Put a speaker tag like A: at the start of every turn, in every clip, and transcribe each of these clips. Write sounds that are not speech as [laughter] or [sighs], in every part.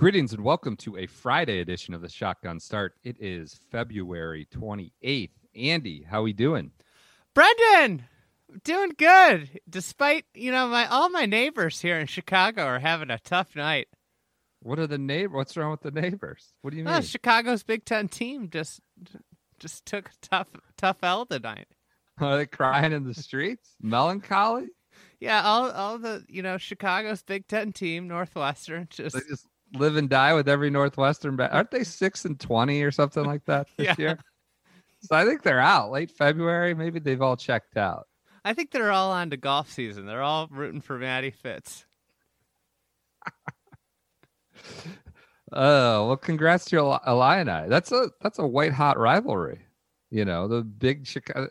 A: Greetings and welcome to a Friday edition of the Shotgun Start. It is February 28th. Andy, how are we doing?
B: Brendan, doing good. Despite you know my all my neighbors here in Chicago are having a tough night.
A: What are the neighbor? What's wrong with the neighbors? What do you mean?
B: Oh, Chicago's Big Ten team just just took a tough tough L tonight.
A: Are they crying in the streets? [laughs] Melancholy?
B: Yeah, all all the you know Chicago's Big Ten team, Northwestern, just
A: just live and die with every Northwestern. Ba- Aren't they six and twenty or something like that [laughs] this
B: Yeah.
A: year? So I think they're out late February. Maybe they've all checked out.
B: I think they're all on to golf season. They're all rooting for Matty Fitz. [laughs]
A: Oh well, congrats to your Illini. That's a that's a white hot rivalry. You know the big Chicago,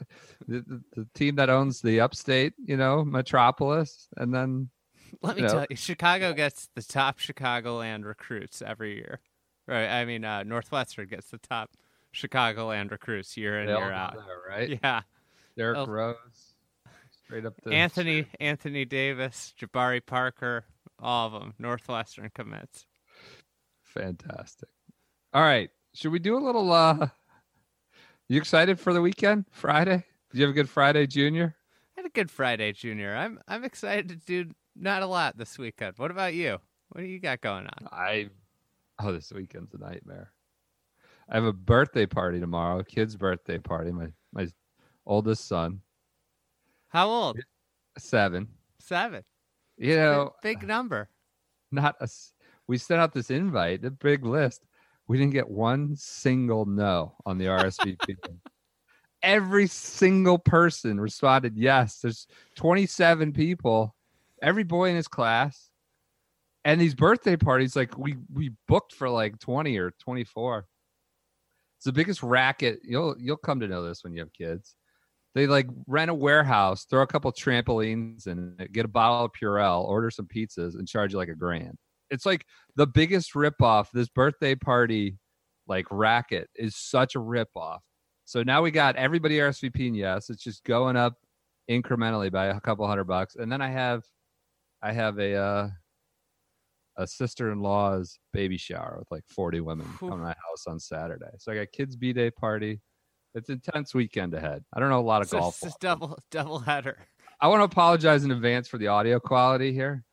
A: the, the team that owns the upstate, you know, metropolis, and then [laughs]
B: Let me
A: You know?
B: tell you, Chicago gets the top Chicagoland recruits every year. Right? I mean, uh, Northwestern gets the top Chicagoland recruits year in
A: they
B: year out.
A: there, right?
B: Yeah.
A: Derrick
B: Oh.
A: Rose, straight up to
B: Anthony Anthony Davis, Jabari Parker, all of them Northwestern commits.
A: Fantastic. All right, should we do a little? uh You excited for the weekend, Friday? Did you have a good Friday, Junior?
B: I had a good Friday, Junior. I'm I'm excited to do not a lot this weekend. What about you? What do you got going on?
A: I oh, this weekend's a nightmare. I have a birthday party tomorrow, a kid's birthday party. My my oldest son,
B: How old?
A: seven.
B: Seven.
A: You know,
B: big, big number.
A: not a. We sent out this invite, a big list. We didn't get one single no on the RSVP. [laughs] Every single person responded yes. There's 27 people, every boy in his class, and these birthday parties. Like we we booked for like 20 or 24. It's the biggest racket. You'll you'll come to know this when you have kids. They like rent a warehouse, throw a couple trampolines, and get a bottle of Purell, order some pizzas, and charge you like a grand. It's like the biggest ripoff. This birthday party, like racket, is such a ripoff. So now we got everybody RSVPing yes. It's just going up incrementally by a couple hundred bucks, and then I have, I have a uh, a sister in law's baby shower with like forty women
B: Whew.
A: coming to my house on Saturday. So I got kids b day party. It's intense weekend ahead. I don't know a lot of
B: So
A: golf.
B: it's a double double header.
A: I want to apologize in advance for the audio quality here.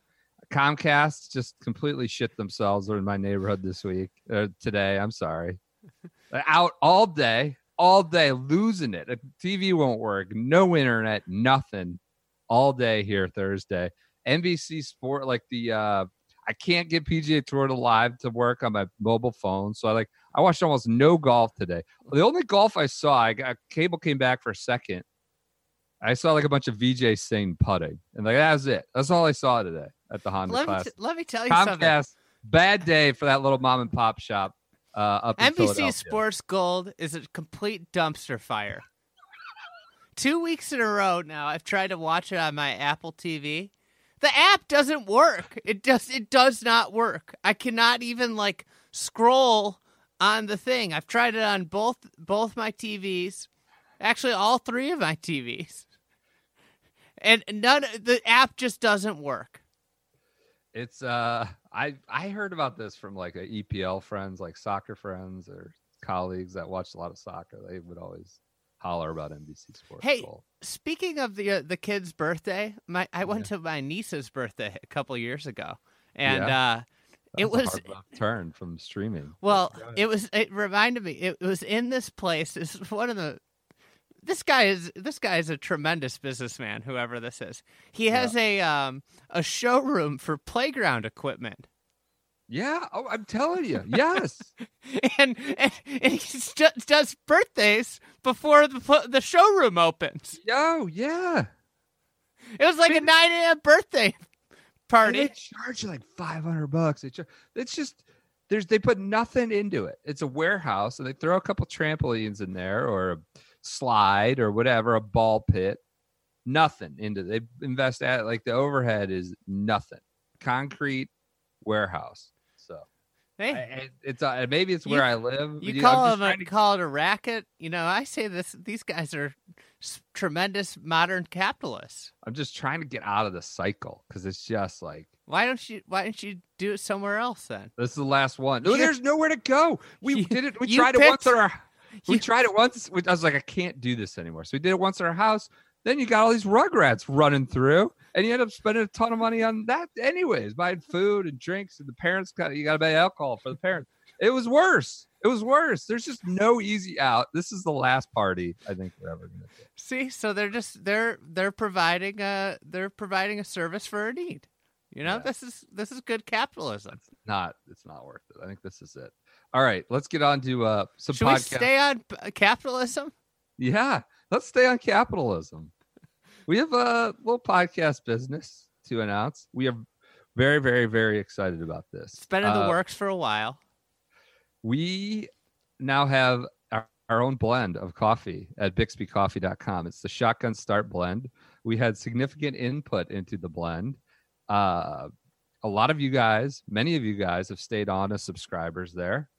A: Comcast just completely shit themselves in my neighborhood this week, uh, today. I'm sorry. Out all day, all day, losing it. The TV won't work, no internet, nothing. All day here Thursday. NBC Sport, like the uh, I can't get PGA Tour to live to work on my mobile phone, so I like I watched almost no golf today. The only golf I saw, I got cable came back for a second. I saw like a bunch of Vijay Singh putting, and like that was it. That's all I saw today at the Honda
B: Let me, t- let me tell you something.
A: Bad day for that little mom and pop shop uh, up in
B: NBC. Sports Gold is a complete dumpster fire. Two weeks in a row now, I've tried to watch it on my Apple TV. The app doesn't work. It does it does not work. I cannot even like scroll on the thing. I've tried it on both both my TVs. Actually, all three of my TVs. And none the app just doesn't work.
A: It's uh, I I heard about this from like a EPL friends, like soccer friends or colleagues that watched a lot of soccer. They would always holler about NBC Sports.
B: Hey,
A: Gold.
B: Speaking of the uh, the kid's birthday, my I went to my niece's birthday a couple years ago, and uh, it
A: was, a hard turn from streaming.
B: well, it was it reminded me it was in this place. It's one of the this guy is this guy is a tremendous businessman. Whoever this is, he has a um a showroom for playground equipment,
A: Yeah. Oh, I'm telling you. Yes. [laughs]
B: and and, and he st- does birthdays before the the showroom opens.
A: Yo, yeah.
B: It was like a nine a.m. birthday party.
A: they charge you like 500 bucks. They char- it's just there's they put nothing into it. It's a warehouse and they throw a couple trampolines in there or a slide or whatever, a ball pit. Nothing into they invest at like the overhead is nothing. Concrete warehouse.
B: Hey,
A: it's uh, maybe it's where
B: You-
A: I live.
B: You
A: know,
B: call a,
A: to-
B: call it a racket. You know, I say this. These guys are tremendous modern capitalists.
A: I'm just trying to get out of the cycle because it's just like
B: Why don't you? Why don't you do it somewhere else then?
A: this is the last one. No,
B: You-
A: there's nowhere to go. We
B: You-
A: did it. We
B: you
A: tried it once at our. We
B: you-
A: tried it once. I was like, I can't do this anymore. So we did it once at our house. Then you got all these rugrats running through, and you end up spending a ton of money on that, anyways, buying food and drinks, and the parents got you got to buy alcohol for the parents. It was worse. It was worse. There's just no easy out. This is the last party I think we're ever gonna do.
B: See, so they're just they're they're providing a they're providing a service for a need. You know,
A: Yeah.
B: this is this is good capitalism.
A: It's Not. It's not worth it. I think this is it. All right, let's get on to uh some
B: Should we stay on capitalism?
A: Yeah, let's stay on capitalism. We have a little podcast business to announce. We are very, very, very excited about this.
B: It's been in the
A: Uh,
B: works for a while.
A: We now have our, our own blend of coffee at bixbycoffee.com. It's the Shotgun Start blend. We had significant input into the blend. Uh, a lot of you guys, many of you guys, have stayed on as subscribers there.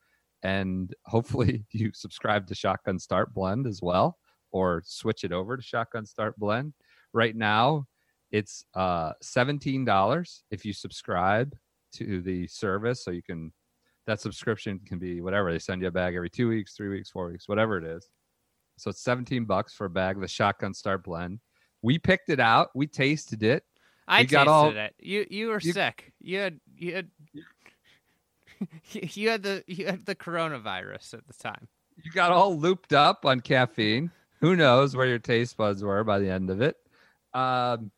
A: And hopefully [laughs] you subscribe to Shotgun Start Blend as well, or switch it over to Shotgun Start Blend. Right now, it's uh, $17 if you subscribe to the service. So you can, that subscription can be whatever. They send you a bag every two weeks, three weeks, four weeks, whatever it is. So it's 17 bucks for a bag of the Shotgun Start Blend. We picked it out, we tasted it.
B: I
A: we got
B: tasted
A: all-
B: it. You you were
A: you-
B: sick. You had you had [laughs] you had the you had the coronavirus at the time.
A: you got all looped up on caffeine. Who knows where your taste buds were by the end of it? Um,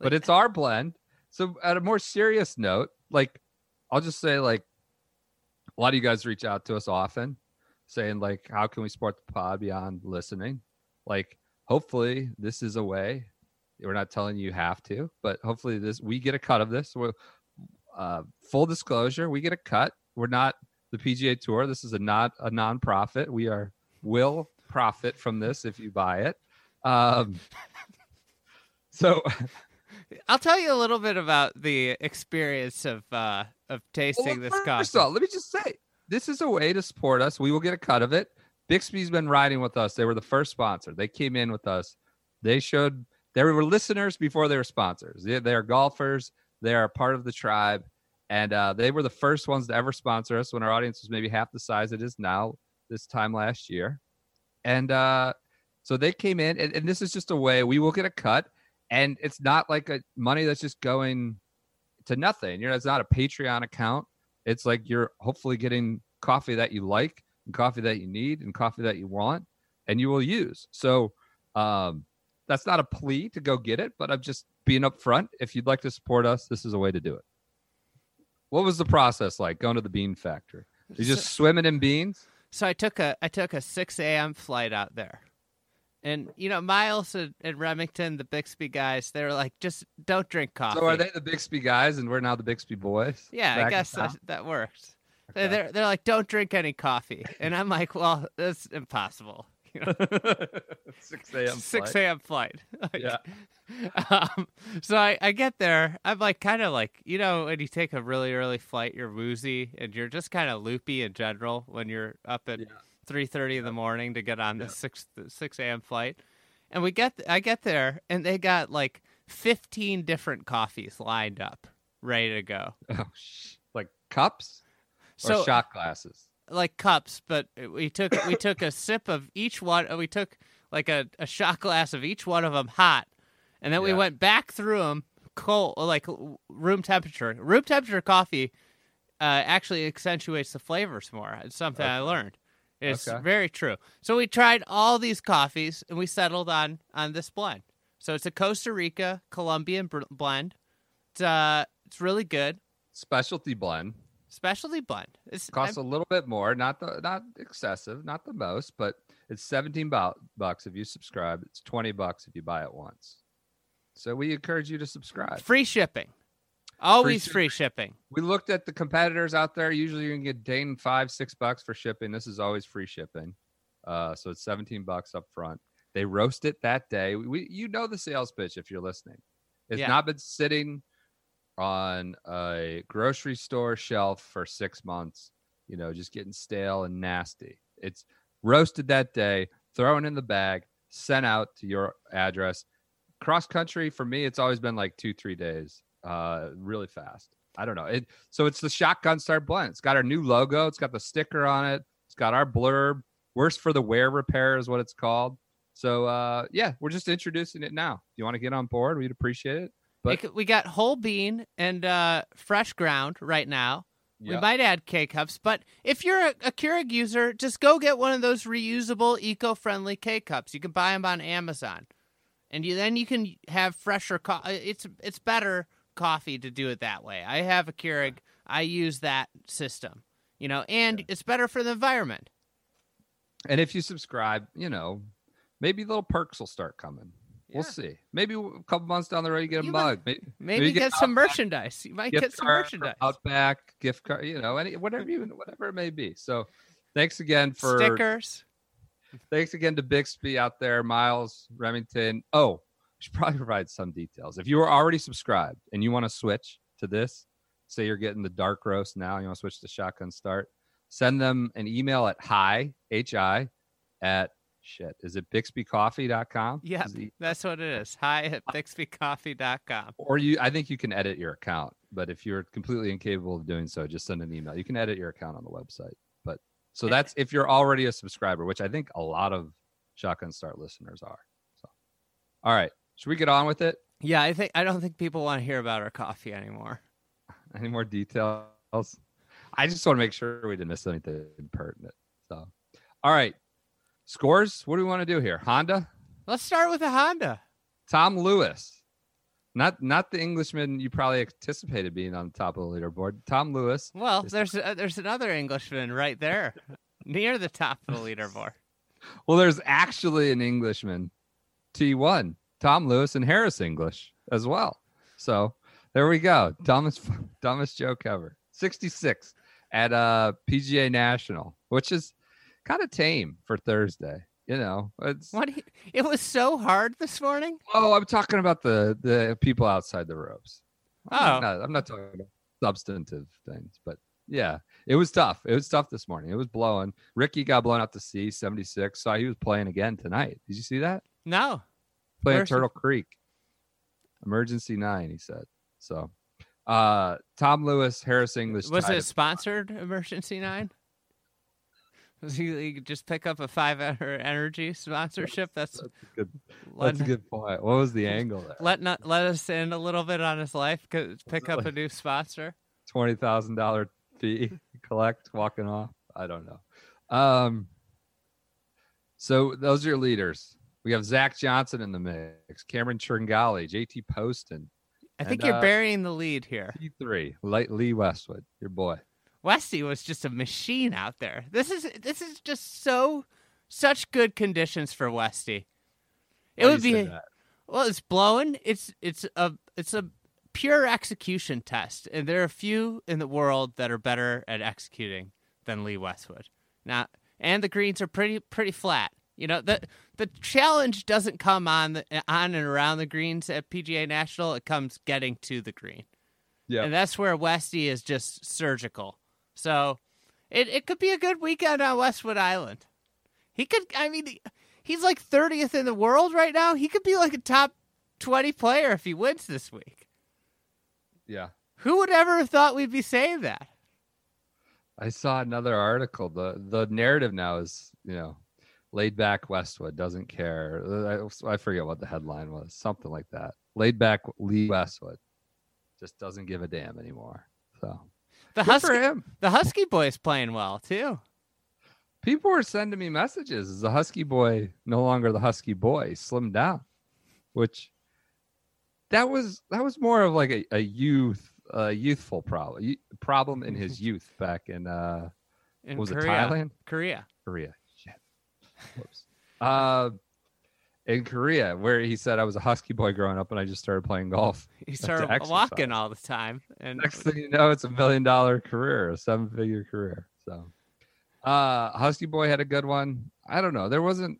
A: but it's our blend. So, at a more serious note, like I'll just say, like a lot of you guys reach out to us often, saying like, how can we support the pod beyond listening? Like, hopefully, this is a way. We're not telling you you have to, but hopefully, this we get a cut of this. We're, uh, full disclosure, we get a cut. We're not the PGA Tour. This is a not a nonprofit. We are will profit from this if you buy it. Um, so [laughs]
B: I'll tell you a little bit about the experience of uh of tasting
A: well,
B: this
A: first of all, let me just say this is a way to support us. We will get a cut of it. Bixby's been riding with us. They were the first sponsor. They came in with us. They showed they were listeners before they were sponsors. They, they are golfers. They are part of the tribe, and uh, they were the first ones to ever sponsor us when our audience was maybe half the size it is now. This time last year, and uh, so they came in, and, and this is just a way we will get a cut, and it's not like a money that's just going to nothing. You know, it's not a Patreon account. It's like you're hopefully getting coffee that you like, and coffee that you need, and coffee that you want, and you will use. So um, that's not a plea to go get it, but I'm just being upfront. If you'd like to support us, this is a way to do it. What was the process like going to the bean factory? You just swimming in beans?
B: So I took a I took a six a.m. flight out there, and you know Miles and, and Remington, the Bixby guys, they were like, just don't drink coffee.
A: So are they the Bixby guys, and we're now the Bixby boys?
B: Yeah, I guess that, that works.
A: Okay.
B: They're they're like, don't drink any coffee, and I'm like, well, that's impossible. [laughs] You know, [laughs]
A: Six a.m.
B: six a.m. flight. [laughs] Like,
A: Yeah.
B: Um, so I, I get there. I'm like kind of like you know when you take a really early flight, you're woozy and you're just kind of loopy in general when you're up at
A: Yeah.
B: Three thirty in the morning to get on
A: Yeah.
B: the six the six a.m. flight. And we get I get there and they got like fifteen different coffees lined up, ready to go. [laughs]
A: Oh, sh- like cups
B: So
A: or shot glasses.
B: like cups, but we took we took a sip of each one. We took like a, a shot glass of each one of them hot, and then we went back through them cold, like room temperature. Room temperature coffee uh, actually accentuates the flavors more. It's something I learned. It's
A: Okay.
B: very true. So we tried all these coffees and we settled on on this blend. So it's a Costa Rica Colombian br- blend. It's uh it's really good.
A: Specialty blend
B: Specialty blend. It's
A: costs
B: I'm-
A: a little bit more, not the not excessive, not the most, but it's 17 bu- bucks if you subscribe. It's 20 bucks if you buy it once. So we encourage you to subscribe.
B: free shipping. Always free shipping.
A: We looked at the competitors out there. Usually you can get Dane five, six bucks for shipping. This is always free shipping. Uh, so it's 17 bucks up front. They roast it that day. We, you know the sales pitch if you're listening. It's
B: Yeah.
A: not been sitting on a grocery store shelf for six months, you know, just getting stale and nasty. It's roasted that day, thrown in the bag, sent out to your address. Cross country for me, it's always been like two, three days, uh, really fast. I don't know. It so it's the shotgun start blend. It's got our new logo. It's got the sticker on it. It's got our blurb. Worse for the wear repair is what it's called. So uh, yeah, we're just introducing it now. If you want to get on board, we'd appreciate it. But-
B: It we got whole bean and uh, fresh ground right now. We
A: Yeah.
B: might add K cups, but if you're a, a Keurig user, just go get one of those reusable, eco-friendly K cups. You can buy them on Amazon, and you then you can have fresher. Co- uh, it's it's better coffee to do it that way. I have a Keurig. I use that system, you know, and it's better for the environment.
A: And if you subscribe, you know, maybe little perks will start coming. We'll see. Maybe a couple months down the road, you get a
B: You might-
A: mug. Maybe,
B: Maybe,
A: you
B: get, some
A: Outback
B: merchandise. You might get some merchandise.
A: Outback gift card, you know, any whatever you whatever it may be. So, thanks again for
B: Stickers.
A: thanks again to Bixby out there, Miles Remington. Oh, should probably provide some details. If you are already subscribed and you want to switch to this, say you're getting the dark roast now, you want to switch to shotgun start, send them an email at hi h i at shit. Is it bixbycoffee.com? The-
B: That's what it is. Hi at bixbycoffee.com.
A: or you I think you can edit your account, but if you're completely incapable of doing so, just send an email. You can edit your account on the website. But so
B: Eh.
A: that's if you're already a subscriber, which I think a lot of Shotgun Start listeners are. So all right. Should we get on with it?
B: Yeah, I think I don't think people want to hear about our coffee anymore. [laughs]
A: Any more details? I just want to make sure we didn't miss anything pertinent. So all right. Scores? What do we want to do here? Honda?
B: Let's start with a Honda.
A: Tom Lewis. Not not the Englishman you probably anticipated being on the top of the leaderboard. Tom Lewis.
B: Well,
A: Yes.
B: there's uh, there's another Englishman right there, [laughs] near the top of the leaderboard. [laughs]
A: Well, there's actually an Englishman, T1, Tom Lewis and Harris English as well. So there we go. Dumbest, [laughs] dumbest joke ever. 66 at uh, PGA National, which is kind of tame for Thursday. You know, it's
B: What? you- it was so hard this morning.
A: oh, I'm talking about the the people outside the ropes. I'm
B: Oh.
A: not, I'm not talking about substantive things, but yeah, it was tough. It was tough this morning. It was blowing. Rickie got blown out to sea, 76. Saw he was playing again tonight. Did you see that?
B: No.
A: Playing
B: Where's
A: Turtle Creek. Emergency nine, he said. So, uh, Tom Lewis, Harris English.
B: Was it sponsored Emergency Nine? Was he, he just pick up a five hour energy sponsorship? That's
A: That's a good. That's a good point. What was the angle there?
B: let not, let us in a little bit on his life. Pick up a new sponsor.
A: Twenty thousand dollar fee [laughs] collect walking off. I don't know. Um. So those are your leaders. We have Zach Johnson in the mix, Cameron Tringale, JT Poston,
B: I think
A: And,
B: you're
A: uh,
B: burying the lead here.
A: T three, Lee Westwood, your boy.
B: Westy was just a machine out there. This is this is just so such good conditions for Westy. It
A: Why
B: would
A: do you say
B: be
A: that?
B: well, it's blowing. It's it's a it's a pure execution test, and there are few in the world that are better at executing than Lee Westwood. Now, and the greens are pretty pretty flat. You know the the challenge doesn't come on the, on and around the greens at PGA National. It comes getting to the green.
A: Yeah.
B: And that's where Westy is just surgical. So it, it could be a good weekend on Westwood Island. He could, I mean, he's like 30th in the world right now. He could be like a top 20 player if he wins this week.
A: Yeah.
B: Who would ever have thought we'd be saying that?
A: I saw another article. The the narrative now is, you know, laid back Westwood doesn't care. I, I forget what the headline was. Something like that. Laid back Lee Westwood just doesn't give a damn anymore. So
B: The Husky, the Husky boy's playing well too.
A: People were sending me messages. Is the Husky boy no longer the Husky boy? Slimmed down, which that was that was more of like a, a youth a youthful problem problem in his youth back in uh
B: In
A: was
B: Korea.
A: it Thailand
B: Korea.
A: Korea. Uh in Korea where he said I was a husky boy growing up and I just started playing golf. [laughs]
B: He started walking all the time, and
A: next thing you know it's a million dollar career a seven figure career so. Uh husky boy had a good one. I don't know. There wasn't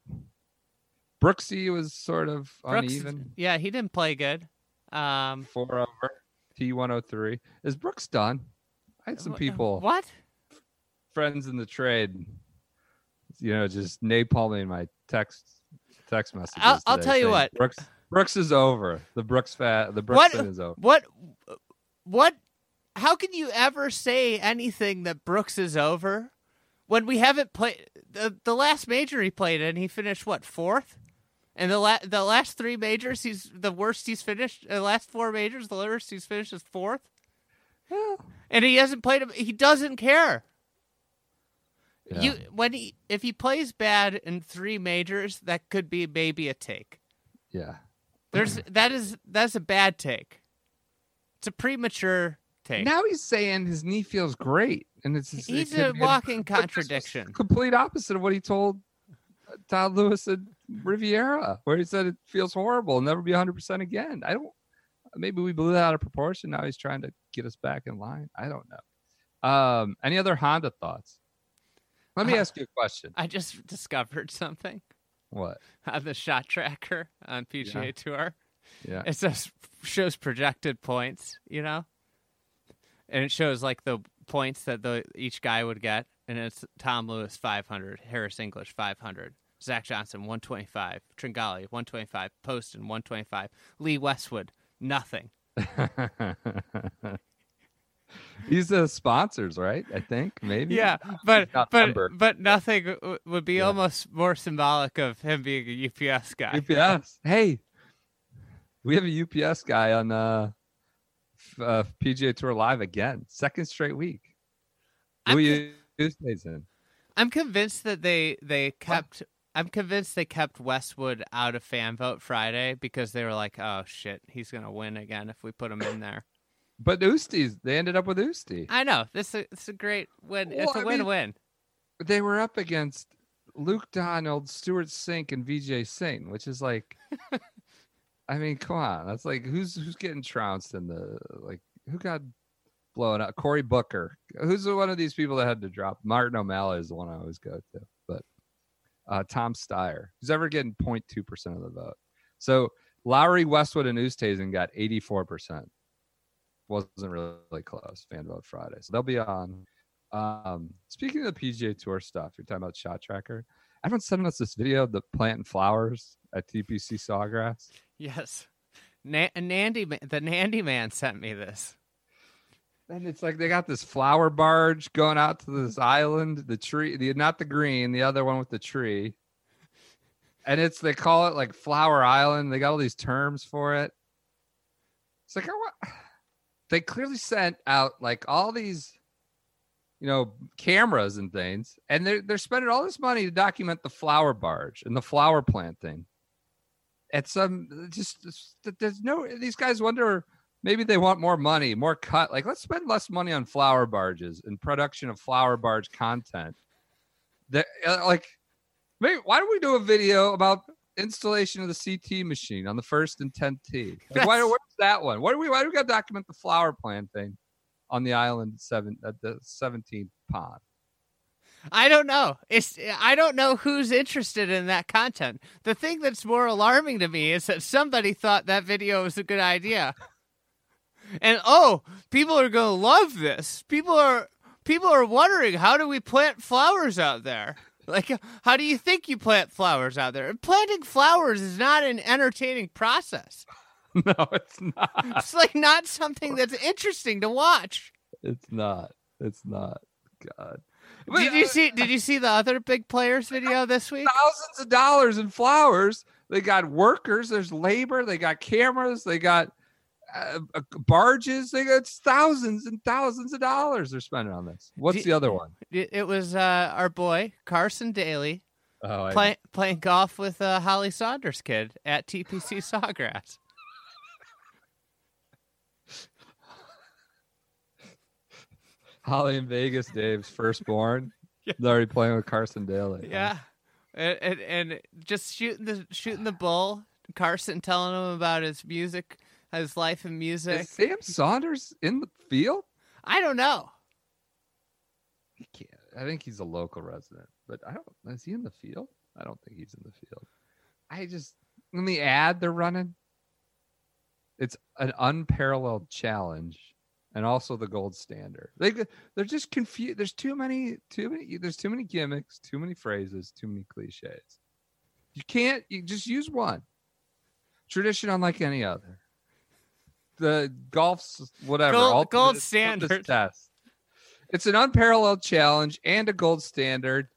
A: Brooksy was sort of
B: Brooks,
A: uneven.
B: yeah, he didn't play good. Um,
A: four over T103 is Brooks done? I had some people
B: What?
A: friends in the trade, you know, just napalming my text text messages.
B: I'll- I'll tell you what.
A: Brooks Brooks is over. The Brooks fat the Brookson is over.
B: What? What? How can you ever say anything that Brooks is over when we haven't played the the last major he played in? He finished what fourth, and the la- the last three majors he's the worst he's finished. The last four majors, the worst he's finished is fourth,
A: Well,
B: and he hasn't played him. He doesn't care.
A: Yeah.
B: You when he if he plays bad in three majors, that could be maybe a take.
A: yeah.
B: There's [clears throat] that is that's a bad take. It's a premature take.
A: Now he's saying his knee feels great, and it's it
B: He's
A: could
B: a walking [laughs]
A: was
B: contradiction.
A: Complete opposite of what he told uh, Todd Lewis at Riviera, where he said it feels horrible, never be 100 percent again. I don't. Maybe we blew that out of proportion. Now he's trying to get us back in line. I don't know. Um, any other Honda thoughts? Let me
B: Uh,
A: ask you a question.
B: I just [laughs] discovered something
A: What?
B: on the shot tracker on PGA
A: Yeah.
B: Tour.
A: Yeah.
B: It says shows projected points, you know, and it shows like the points that the each guy would get, and it's Tom Lewis 500, Harris English 500, Zach Johnson 125, Tringale 125, Poston 125, Lee Westwood nothing. [laughs]
A: These are sponsors, right? I think maybe.
B: Yeah, but but but nothing w- would be
A: Yeah.
B: almost more symbolic of him being a UPS guy.
A: UPS. Hey, we have a UPS guy on uh, uh, PGA Tour Live again, second straight week. Who you stays in?
B: I'm convinced that they they kept. I'm convinced they kept Westwood out of fan vote Friday because they were like, "Oh shit, he's gonna win again if we put him in there."
A: But Oosty's, they ended up with Usti.
B: I know this is it's a great win.
A: Well,
B: it's
A: I
B: a
A: mean-
B: win-win.
A: They were up against Luke Donald, Stewart Cink, and Vijay Singh, which is like, [laughs] I mean, come on, that's like who's who's getting trounced in the like who got blown up? Cory Booker. Who's one of these people that had to drop? Martin O'Malley is the one I always go to, but uh, Tom Steyer, who's ever getting 0.2 percent of the vote. So Lowry, Westwood, and Oosthuizen got 84 percent. Wasn't really close. Fan vote Friday, so they'll be on. Um, speaking of the PGA Tour stuff, you're talking about Shot Tracker. Everyone's sending us this video of the planting flowers at TPC Sawgrass.
B: Yes, Na- Nandy, the Nandy man sent me this.
A: And it's like they got this flower barge going out to this island, the tree, the not the green, the other one with the tree. And it's they call it like Flower Island. They got all these terms for it. It's like I want they clearly sent out like all these you know cameras and things and they're they're spending all this money to document the flower barge and the flower planting. At some just there's no these guys wonder maybe they want more money more cut like let's spend less money on flower barges and production of flower barge content. That uh, like maybe why don't we do a video about installation of the ct machine on the first and 10th tee like why where's that one why do we why do we got to document the flower planting on the island seven at the 17th pond
B: I don't know. It's I don't know who's interested in that content. The thing that's more alarming to me is that somebody thought that video was a good idea. And oh, people are going to love this. People are people are wondering how do we plant flowers out there? Like how do you think you plant flowers out there? Planting flowers is not an entertaining process. [laughs]
A: no it's not
B: It's like not something that's interesting to watch.
A: it's not it's not god
B: Did you uh, see did you see the other big players video this week?
A: thousands of dollars in flowers. They got workers. There's labor. They got cameras. They got uh, uh, barges. They got thousands and thousands of dollars they're spending on this. What's
B: Do-
A: the other one?
B: It, was uh, our boy Carson Daly
A: Oh, I-
B: play, playing golf with uh, Holly Saunders' kid at TPC Sawgrass. [laughs]
A: Holly in Vegas, Dave's firstborn. [laughs] They're already playing with Carson Daly.
B: Yeah, and, and and just shooting the shooting the bull. Carson telling him about his music, his life in music.
A: Is Sam Saunders in the field?
B: I don't know.
A: He can't. I think he's a local resident, but I don't. Is he in the field? I don't think he's in the field. I just in the ad they're running. It's an unparalleled challenge, and also the gold standard. They they're just confused. There's too many, too many. There's too many gimmicks, too many phrases, too many cliches. You can't. You just use one. Tradition unlike any other. The golf's whatever.
B: Gold- gold standard.
A: test. It's an unparalleled challenge and a gold standard.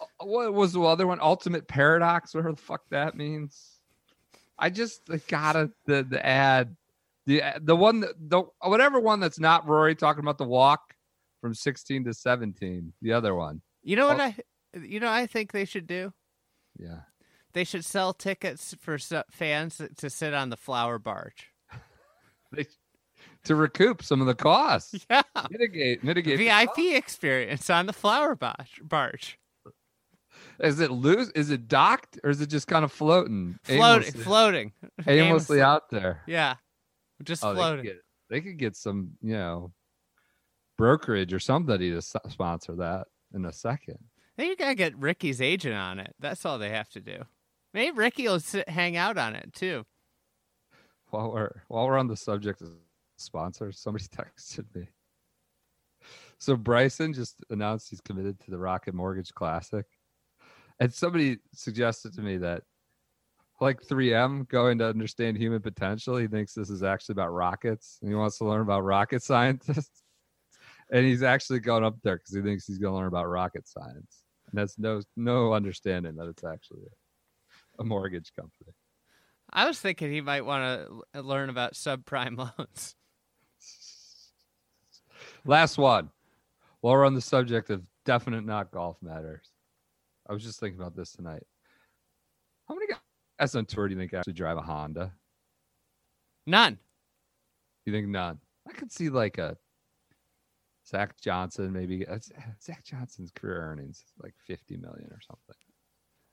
A: Uh, What was the other one? Ultimate paradox, whatever the fuck that means. I just gotta the the ad, the the one that the whatever one that's not Rory talking about the walk from sixteen to seventeen. The other one,
B: You know what. I? You know I think they should do.
A: yeah.
B: They should sell tickets for fans to sit on the flower barge.
A: They, to recoup some of the costs, [laughs]
B: Yeah,
A: mitigate mitigate. the
B: VIP experience on the flower barge. Barge,
A: Is it loose? Is it docked, or is it just kind of floating,
B: floating,
A: aimlessly,
B: floating, [laughs]
A: aimlessly out there?
B: Yeah, just
A: Oh, they could,
B: floating.
A: get, they could get some, you know, brokerage or somebody to sponsor that in a second.
B: Then you gotta get Rickie's agent on it. That's all they have to do. Maybe Rickie will sit, hang out on it too.
A: While we're while we're on the subject of sponsors, somebody [laughs] texted me. So Bryson just announced he's committed to the Rocket Mortgage Classic, and somebody suggested to me that, like 3M going to understand human potential, he thinks this is actually about rockets, and he wants to learn about rocket scientists, [laughs] and he's actually going up there because he thinks he's going to learn about rocket science, and that's no no understanding that it's actually a, a mortgage company.
B: I was thinking he might want to learn about subprime [laughs] loans.
A: Last one. While we're on the subject of definite not golf matters, I was just thinking about this tonight. How many guys on tour do you think actually drive a Honda?
B: None.
A: You think none? I could see like a Zach Johnson, maybe. Zach Johnson's career earnings is like fifty million or something.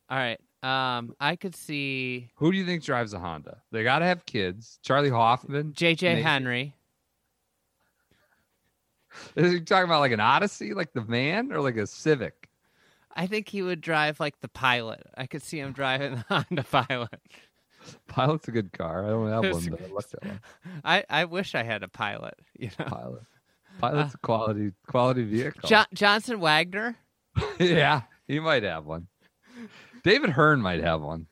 B: All right. Um, I could see
A: Who do you think drives a Honda? They got to have kids. Charlie Hoffman.
B: JJ. Henry. [laughs]
A: Is he talking about like an Odyssey, like the van, or like a Civic?
B: I think he would drive like the pilot. I could see him driving [laughs] the Honda Pilot.
A: Pilot's a good car. I don't have one, but I looked at one. [laughs]
B: I, I wish I had a pilot. You know,
A: Pilot. Pilot's a quality quality vehicle.
B: jo- Johnson Wagner.
A: yeah, he might have one. David Hearn might have one.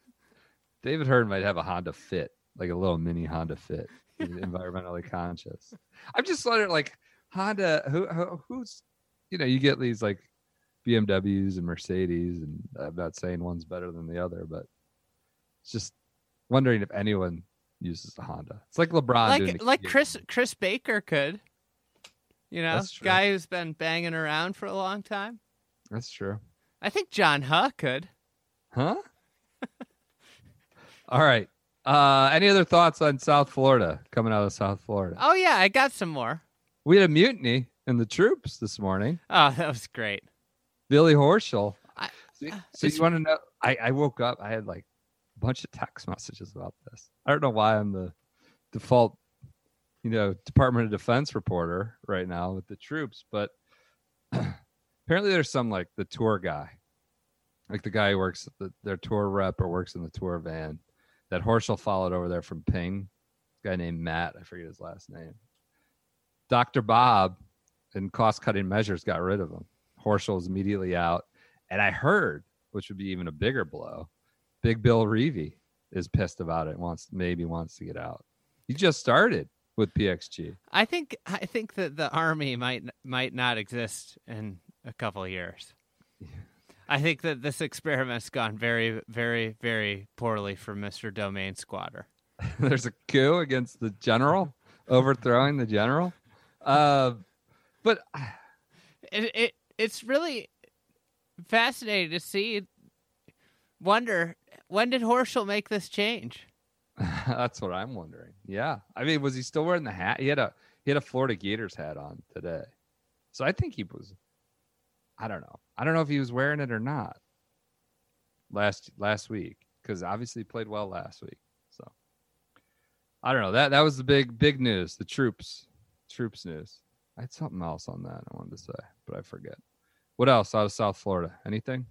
A: David Hearn might have a Honda Fit, like a little mini Honda Fit, He's [laughs] environmentally conscious. I'm just wondering, like Honda, who, who who's, you know, you get these like BMWs and Mercedes, and I'm not saying one's better than the other, but it's just wondering if anyone uses a Honda. It's like LeBron,
B: like like. Chris Chris Baker could. You know, guy who's been banging around for a long time.
A: That's true.
B: I think John Huh could.
A: Huh? [laughs] All right. Uh, any other thoughts on South Florida coming out of South Florida?
B: Oh yeah, I got some more.
A: We had a mutiny in the troops this morning.
B: Oh, that was great.
A: Billy Horschel.
B: I-
A: so
B: uh,
A: so you want to know? I, I woke up. I had like a bunch of text messages about this. I don't know why I'm the default, you know, Department of Defense reporter right now with the troops, but [clears throat] apparently there's some like the tour guy, like the guy who works the, their tour rep or works in the tour van that Horschel followed over there from Ping. A guy named Matt. I forget his last name. Dr. Bob, in cost cutting measures, got rid of him. Horschel was immediately out. And I heard, which would be even a bigger blow, Big Bill Reevy is pissed about it. Wants maybe wants to get out. He just started with PXG.
B: I think I think that the army might might not exist in a couple of years. I think that this experiment's gone very, very, very poorly for Mister Domain Squatter. [laughs]
A: There's a coup against the general, overthrowing the general. Uh, but [sighs]
B: It, it it's really fascinating to see. Wonder when did Horschel make this change? [laughs]
A: that's what I'm wondering. Yeah, I mean, was he still wearing the hat? He had a he had a Florida Gators hat on today, so I think he was. I don't know. I don't know if he was wearing it or not last last week because obviously he played well last week. So I don't know. That that was the big big news. The troops troops news. I had something else on that I wanted to say, but I forget. What else out of South Florida? Anything?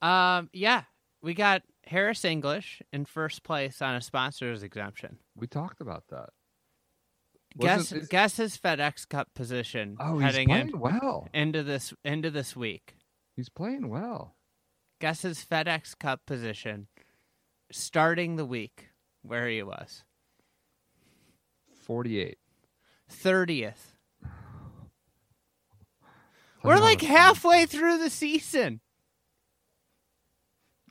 B: Um, yeah, we got Harris English in first place on a sponsors exemption.
A: We talked about that.
B: Guess
A: is-
B: guess his FedEx Cup position
A: oh, he's
B: heading
A: playing
B: in,
A: well.
B: into this into this week.
A: He's playing well.
B: Guess his FedEx Cup position starting the week where he was.
A: 48.
B: Thirtieth. We're like halfway through the season.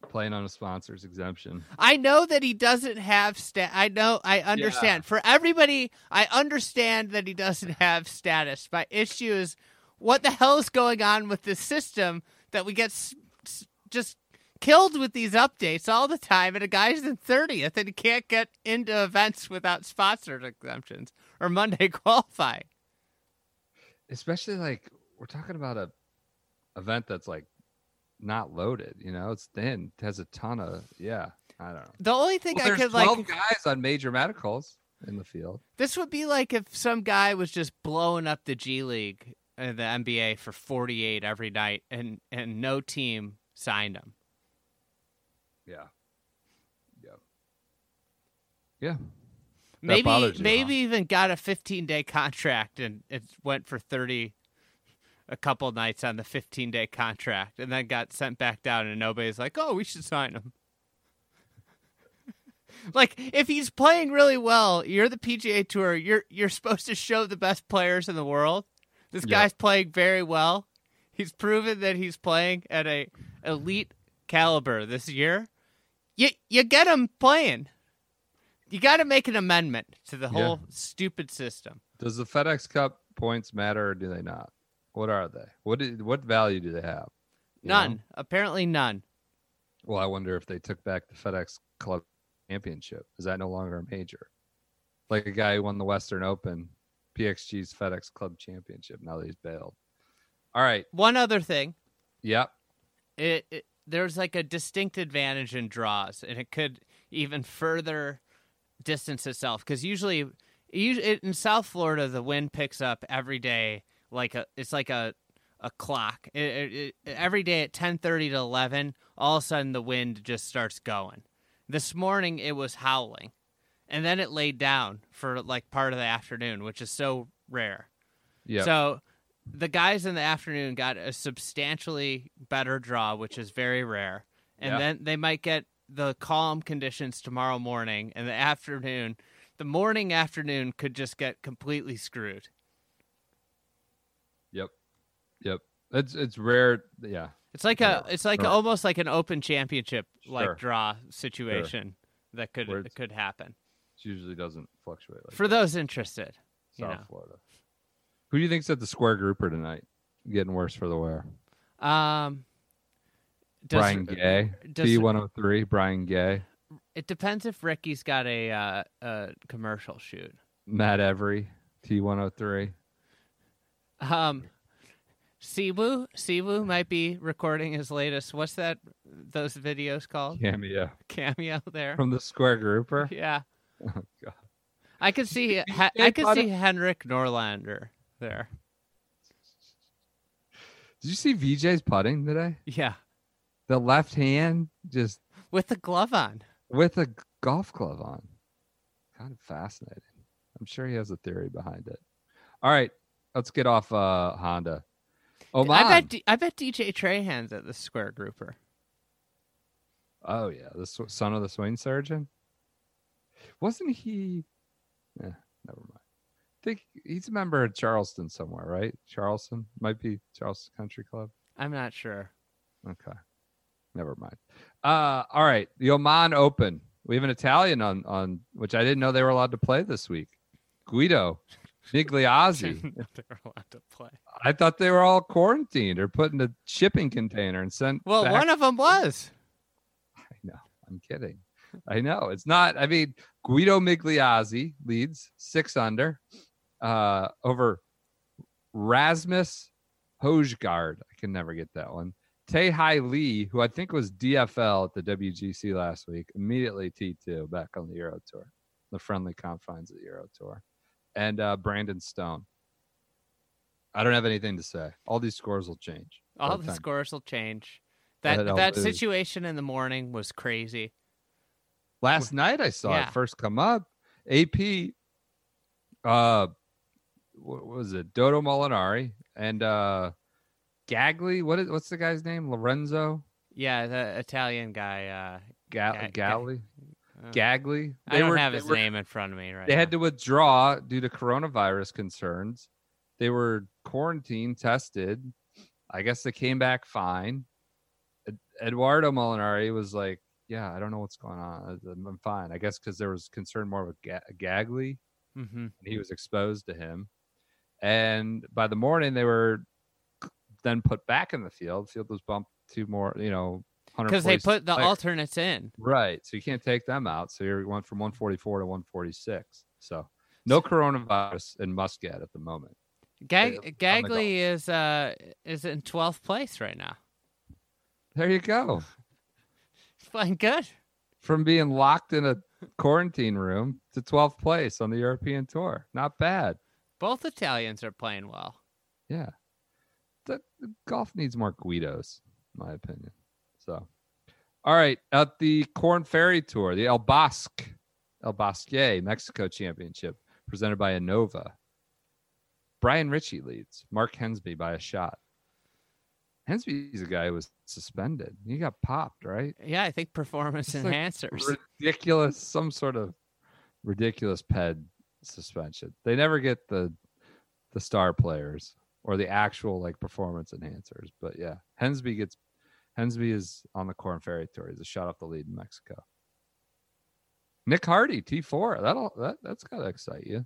A: playing on a sponsor's exemption.
B: I know that he doesn't have stat. I know. I understand. For everybody, I understand that he doesn't have status. My issue is, what the hell is going on with this system that we get s- s- just killed with these updates all the time, and a guy's in thirtieth and he can't get into events without sponsored exemptions or Monday [laughs] qualifying.
A: Especially like we're talking about a event that's like not loaded, you know, it's thin, it has a ton of yeah, I don't know.
B: The only thing
A: Well,
B: I
A: there's
B: could
A: 12
B: like
A: guys on major medicals in the field.
B: This would be like if some guy was just blowing up the G League Uh, the NBA for 48 every night and and no team signed him.
A: Yeah. Yeah. Yeah.
B: Maybe
A: bothers you,
B: maybe
A: huh?
B: even got a 15-day contract and it went for 30 a couple nights on the 15-day contract and then got sent back down and nobody's like, "Oh, we should sign him." [laughs] like if he's playing really well, you're the PGA Tour, you're you're supposed to show the best players in the world. This
A: Yeah.
B: guy's playing very well. He's proven that he's playing at a elite caliber this year. You you get him playing. You got to make an amendment to the
A: Yeah.
B: whole stupid system.
A: Does the FedEx Cup points matter or do they not? What are they? What did, what value do they have? You know?
B: None. Apparently none.
A: Well, I wonder if they took back the FedEx Club Championship. Is that no longer a major? Like a guy who won the Western Open, PXG's FedEx Club Championship. Now that he's bailed. All right.
B: One other thing,
A: Yep.
B: it, it there's like a distinct advantage in draws, and it could even further distance itself because usually, usually in South Florida, the wind picks up every day like a it's like a a clock. Every day at ten thirty to eleven, all of a sudden the wind just starts going. This morning it was howling, and then it laid down for like part of the afternoon, which is so rare.
A: Yep.
B: So the guys in the afternoon got a substantially better draw, which is very rare. And
A: Yeah.
B: then they might get the calm conditions tomorrow morning and the afternoon. The morning afternoon could just get completely screwed.
A: Yep. Yep. It's it's rare. Yeah.
B: It's like
A: Yeah,
B: a it's like
A: sure.
B: almost like an open championship
A: Sure.
B: like draw situation that could
A: Where
B: could happen.
A: Usually doesn't fluctuate like
B: For
A: that.
B: those interested, you
A: South
B: know.
A: Florida. Who do you think's at the square grouper tonight? Getting worse for the wear.
B: Um does-
A: Brian Gay. T one hundred three. Brian Gay.
B: It depends if Rickie's got a uh, a commercial shoot.
A: Matt Every. T one hundred three.
B: Um, Si Woo, Siwu might be recording his latest. What's that? Those videos called
A: Cameo
B: cameo there.
A: from the square grouper. [laughs]
B: Yeah, [laughs]
A: Oh god.
B: I could see.
A: he
B: I could see Henrik Norlander there.
A: Did you see Vijay's putting today?
B: Yeah,
A: The left hand just
B: with the glove on.
A: with a golf glove on. Kind of fascinating. I'm sure he has a theory behind it. All right, let's get off uh Honda. Oman.
B: I bet. D- I bet DJ Trahan's at the square grouper.
A: Oh yeah, the sw- son of the swing surgeon. Wasn't he? Yeah, never mind. I think he's a member of Charleston somewhere, right? Charleston might be Charleston Country Club.
B: I'm not sure.
A: Okay, never mind. Uh, all right, the Oman Open We have an Italian on on which I didn't know they were allowed to play this week. Guido Migliozzi. [laughs]
B: They're allowed to play.
A: I thought they were all quarantined or put in a shipping container and sent.
B: Well,
A: back.
B: one of them was.
A: I know. I'm kidding. I know. It's not. I mean, Guido Migliozzi leads six under uh, over Rasmus Hojgaard. I can never get that one. Tae Lee, who I think was DFL at the WGC last week, immediately T2 back on the Euro Tour, the friendly confines of the Euro Tour. And uh, Brandon Stone. I don't have anything to say. All these scores will change.
B: All
A: the
B: scores will change. That that situation in the morning was crazy.
A: Last night I saw
B: Yeah.
A: it first come up. AP, uh, what was it? Dodo Molinari and uh, Gagli. What is what's the guy's name? Lorenzo
B: Yeah, the Italian guy. Uh,
A: Ga-
B: Ga- Ga-
A: Galli,
B: uh,
A: Gagli.
B: I don't have his
A: were-
B: name in front of me right
A: They had to withdraw due to coronavirus concerns. They were quarantined, tested. I guess they came back fine. Edoardo Molinari was like, "Yeah, I don't know what's going on. I'm I'm fine." I guess because there was concern more with Ga-.
B: Mhm.
A: and he was exposed to him. And by the morning, they were then put back in the field. Field was bumped to more, you know,
B: because they put the
A: players.
B: alternates in.
A: right. So you can't take them out. So you went from 144 to 146. So no coronavirus in Muscat at the moment.
B: Gag- Gagli is uh is in twelfth place right now.
A: There you go.
B: Playing good.
A: From being locked in a quarantine room to 12th place on the European tour. Not bad.
B: Both Italians are playing well.
A: Yeah. The, the golf needs more Guidos, in my opinion. So, all right. At the Corn Ferry Tour, the El Bosque, El Bosque Mexico Championship, presented by Innova. Brian Richey leads, Mark Hensby by a shot. Hensby's a guy who was suspended. He got popped, right?
B: Yeah, I think performance
A: It's like
B: enhancers.
A: ridiculous, some sort of ridiculous ped suspension. They never get the the star players or the actual like performance enhancers. But yeah, Hensby gets Hensby is on the Corn Ferry Tour. He's a shot off the lead in Mexico. Nick Hardy, T four. That'll that that's gotta excite you.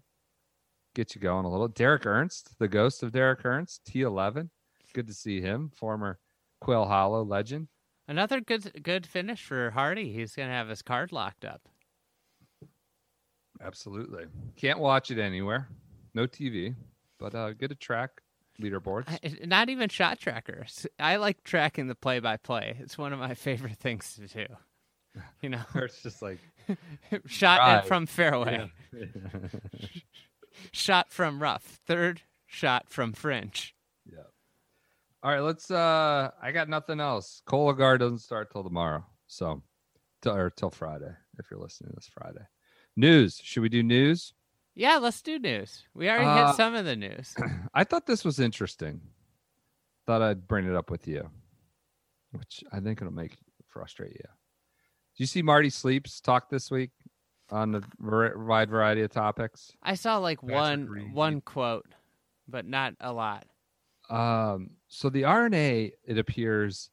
A: Get you going a little. Derek Ernst, the ghost of Derek Ernst, T eleven. Good to see him, former Quail Hollow legend.
B: Another good good finish for Hardy. He's gonna have his card locked up.
A: Absolutely. Can't watch it anywhere. No TV, but uh, get a track leaderboards.
B: I- Not even shot trackers. I like tracking the play by play. It's one of my [laughs] favorite things to do. You know,
A: Where it's just like [laughs]
B: shot at from fairway, [laughs] shot from rough, third shot from fringe.
A: All right, let's. uh I got nothing else. Cologuard doesn't start till tomorrow, so till, or till Friday if you're listening this Friday. News. Should we do news?
B: Yeah, let's do news. We already
A: Uh,
B: hit some of the news. [clears throat]
A: I thought this was interesting. Thought I'd bring it up with you, which I think it'll make frustrate you. Do you see Marty Sleeps talk this week on a wide variety of topics?
B: I saw like one one quote, but not a lot.
A: Um, so the R&A, it appears,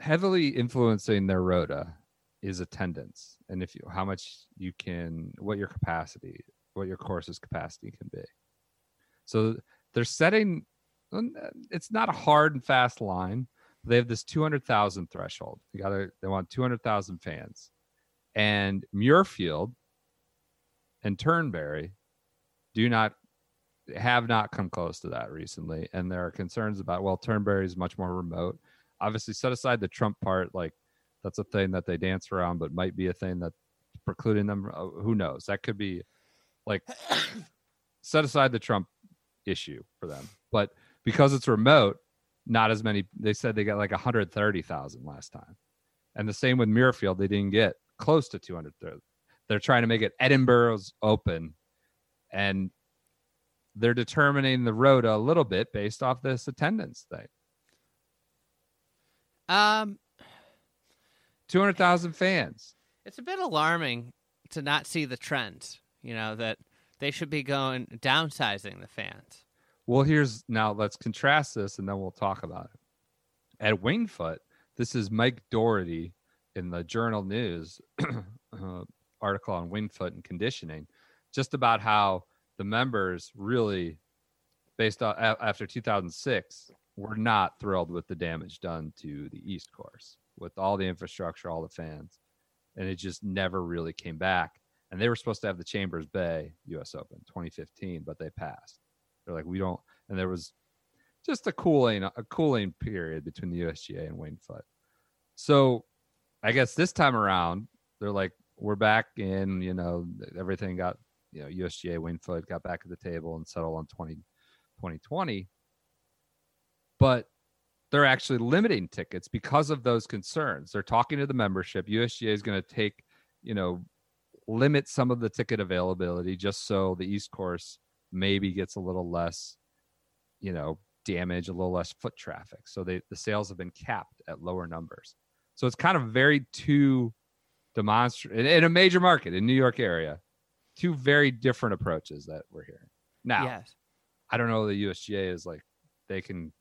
A: heavily influencing their rota is attendance, and if you how much you can, what your capacity, what your course's capacity can be. So they're setting. Uh, it's not a hard and fast line. They have this two hundred thousand threshold. You got. They want two hundred thousand fans, and Muirfield and Turnberry do not have not come close to that recently, and there are concerns about well, Turnberry is much more remote. Obviously, set aside the Trump part, like that's a thing that they dance around, but might be a thing that's precluding them. Uh, who knows? That could be like [coughs] set aside the Trump issue for them, but because it's remote, not as many. They said they got like 130,000 last time, and the same with Muirfield. They didn't get close to 230. They're trying to make it Edinburgh's open, and they're determining the rota a little bit based off this attendance thing.
B: Um,
A: 200,000 fans.
B: it's a bit alarming to not see the trends. You know that they should be going downsizing the fans.
A: Well, here's now let's contrast this and then we'll talk about it. At Winged Foot, this is Mike Dougherty in the Journal News [clears throat] uh, article on Winged Foot and conditioning, just about how the members really, based on after 2006, were not thrilled with the damage done to the East Course with all the infrastructure, all the fans, and it just never really came back. And they were supposed to have the Chambers Bay U.S. Open 2015, but they passed. They're like, we don't, and there was just a cooling a cooling period between the USGA and Winged Foot. So I guess this time around, they're like, we're back in, you know, everything got, you know, USGA Foot got back at the table and settled on 20, 2020. But they're actually limiting tickets because of those concerns. They're talking to the membership. USGA is going to take, you know, limit some of the ticket availability just so the East Course maybe gets a little less, you know, damage, a little less foot traffic. So they the sales have been capped at lower numbers. So it's kind of very two demonstrative in, in a major market in New York area, two very different approaches that we're hearing. Now,
B: Yes.
A: I don't know the USGA is like they can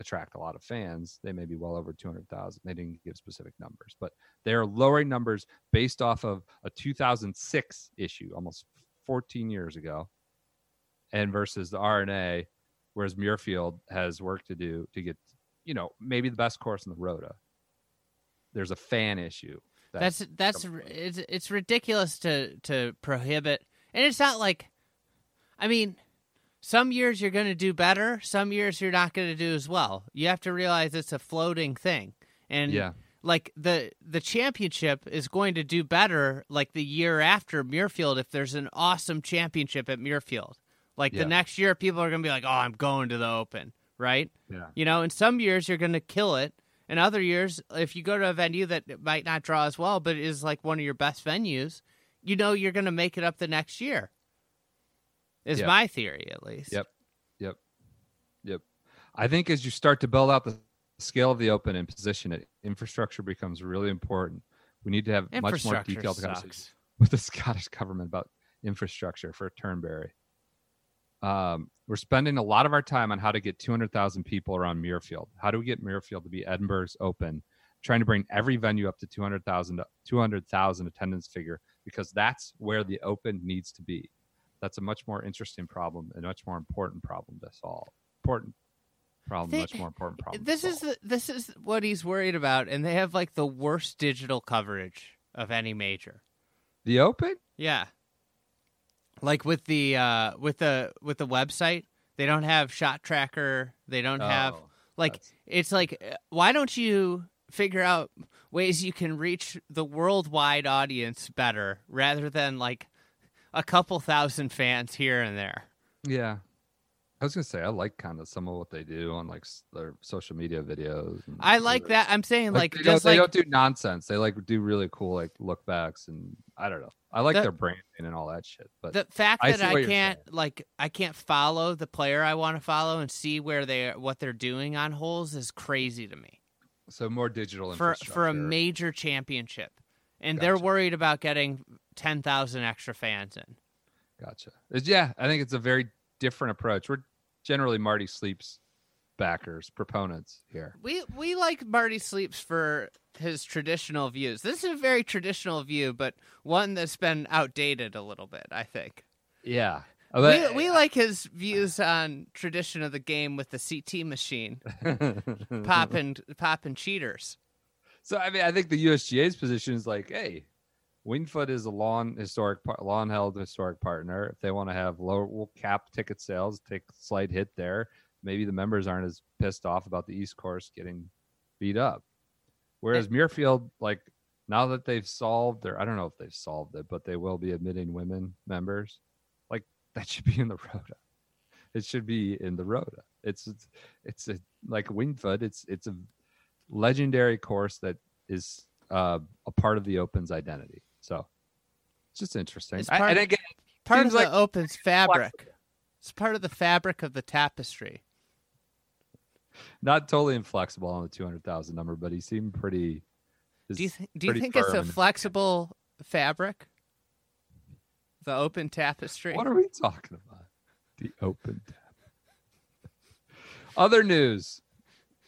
A: attract a lot of fans. They may be well over 200,000. They didn't give specific numbers, but they're lowering numbers based off of a 2006 issue, almost 14 years ago, and versus the R&A, whereas Muirfield has work to do to get, you know, maybe the best course in the Rota. There's a fan issue.
B: That's that's r- it's it's ridiculous to to prohibit, and it's not like, I mean, some years you're going to do better, some years you're not going to do as well. You have to realize it's a floating thing, and
A: yeah.
B: like the the championship is going to do better like the year after Muirfield if there's an awesome championship at Muirfield. Like
A: Yeah.
B: the next year, people are going to be like, "Oh, I'm going to the Open," right?
A: Yeah.
B: You know, in some years you're going to kill it. In other years, if you go to a venue that might not draw as well, but is like one of your best venues, you know you're going to make it up the next year. Is
A: Yep.
B: my theory at least.
A: Yep. Yep. Yep. I think as you start to build out the scale of the open and position it, infrastructure becomes really important. We need to have much more detailed
B: sucks. [laughs]
A: with the Scottish government about infrastructure for Turnberry. Um, we're spending a lot of our time on how to get 200,000 people around Muirfield. How do we get Muirfield to be Edinburgh's open? Trying to bring every venue up to 200,000 200,000 attendance figure because that's where the open needs to be. That's a much more interesting problem and much more important problem to solve. Important problem,
B: They-
A: much more important problem.
B: This is the, this is what he's worried about, and they have like the worst digital coverage of any major.
A: the open.
B: Yeah. Like with the uh with the with the website, they don't have shot tracker, they don't have
A: Oh,
B: like
A: that's-
B: it's like uh, why don't you figure out ways you can reach the worldwide audience better rather than like a couple thousand fans here and there.
A: Yeah. I was gonna say I like kind of some of what they do on like their social media videos.
B: I like that. I'm saying like,
A: they,
B: just
A: don't, they don't do nonsense. They like do really cool like look backs and I don't know. I like
B: The-
A: their branding and all that shit. But
B: the fact
A: I
B: that I can't like I can't follow the player I want to follow and see where they what they're doing on holes is crazy to me.
A: so more digital
B: for for a major championship, and they're worried about getting ten thousand extra fans in.
A: Gotcha. It's- yeah, I think it's a very different approach. We're generally Marty Sleeps backers, proponents here.
B: We we like Marty Sleeps for his traditional views. This is a very traditional view, but one that's been outdated a little bit. I think
A: Yeah.
B: we we uh, like his views on tradition of the game with the CT machine [laughs] popping popping cheaters.
A: So I mean, I think the USGA's position is like, hey, Winged Foot is a lawn historic, par- lawn held historic partner. If they want to have lower, we'll cap ticket sales, take a slight hit there. Maybe the members aren't as pissed off about the East Course getting beat up. Whereas Muirfield, like now that they've solved their, I don't know if they've solved it, but they will be admitting women members. Like [laughs] that should be in the Rota. It should be in the Rota. It's it's, it's a like Winged Foot. It's it's a legendary course that is uh, a part of the Open's identity. So it's just interesting.
B: It's
A: I-
B: part-
A: again,
B: Part of the
A: like
B: Open's fabric.
A: flexible.
B: It's part of the fabric of the tapestry.
A: not totally inflexible on the two hundred thousand number, but he seemed pretty.
B: Do you th- do you think it's a flexible fabric? The open tapestry.
A: What are we talking about? The Open tab. Other news.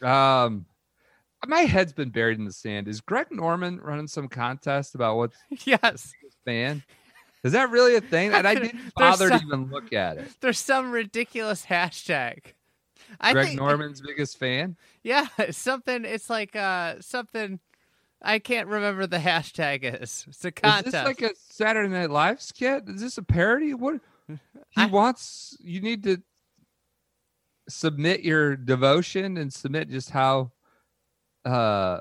A: Um, my head's been buried in the sand. Is Greg Norman running some contest about what's [laughs]
B: yes. [laughs]
A: fan? Is that really a thing? And I [laughs] didn't bother to even look at it.
B: There's some ridiculous hashtag. I
A: Greg
B: think,
A: Norman's biggest fan.
B: Yeah, something. It's like uh something. I can't remember the hashtag is. It's a
A: Is
B: contest.
A: this like a Saturday Night Live skit? Is this a parody? What he
B: I-
A: wants you need to submit your devotion and submit just how uh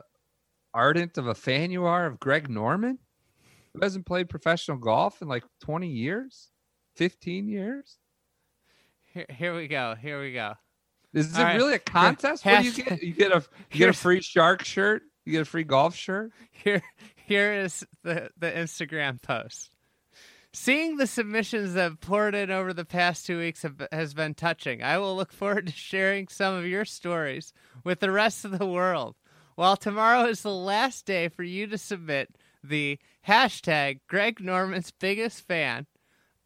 A: ardent of a fan you are of Greg Norman, who hasn't played professional golf in like 20 years, 15 years.
B: here, here we go. Here we go.
A: Is it
B: right.
A: really a contest? What do you get? [laughs] You get a you get a free shark shirt. You get a free golf shirt.
B: Here, here is the the Instagram post. Seeing the submissions that have poured in over the past two weeks have, has been touching. I will look forward to sharing some of your stories with the rest of the world. While tomorrow is the last day for you to submit the hashtag Greg Norman's biggest fan,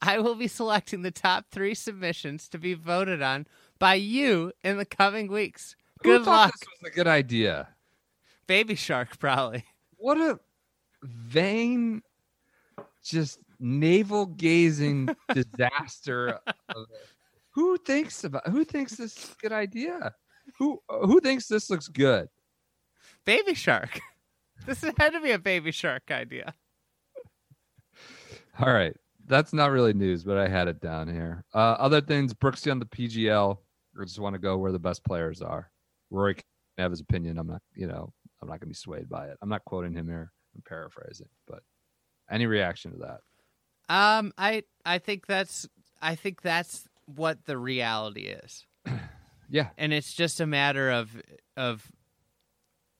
B: I will be selecting the top three submissions to be voted on by you in the coming weeks.
A: Who
B: Good
A: thought
B: luck,
A: This was a good idea.
B: Baby Shark, probably.
A: What a vain, just navel gazing [laughs] disaster. who thinks about? Who thinks this is a good idea? Who who thinks this looks good?
B: Baby Shark. [laughs] This had to be a Baby Shark idea.
A: All right, that's not really news, but I had it down here. Uh, other things, Brooksy on the PGL. I just want to go where the best players are. Rory can have his opinion. I'm not, you know, I'm not going to be swayed by it. I'm not quoting him here. I'm paraphrasing, but any reaction to that?
B: Um, I I think that's I think that's what the reality is, [clears throat]
A: Yeah,
B: and it's just a matter of of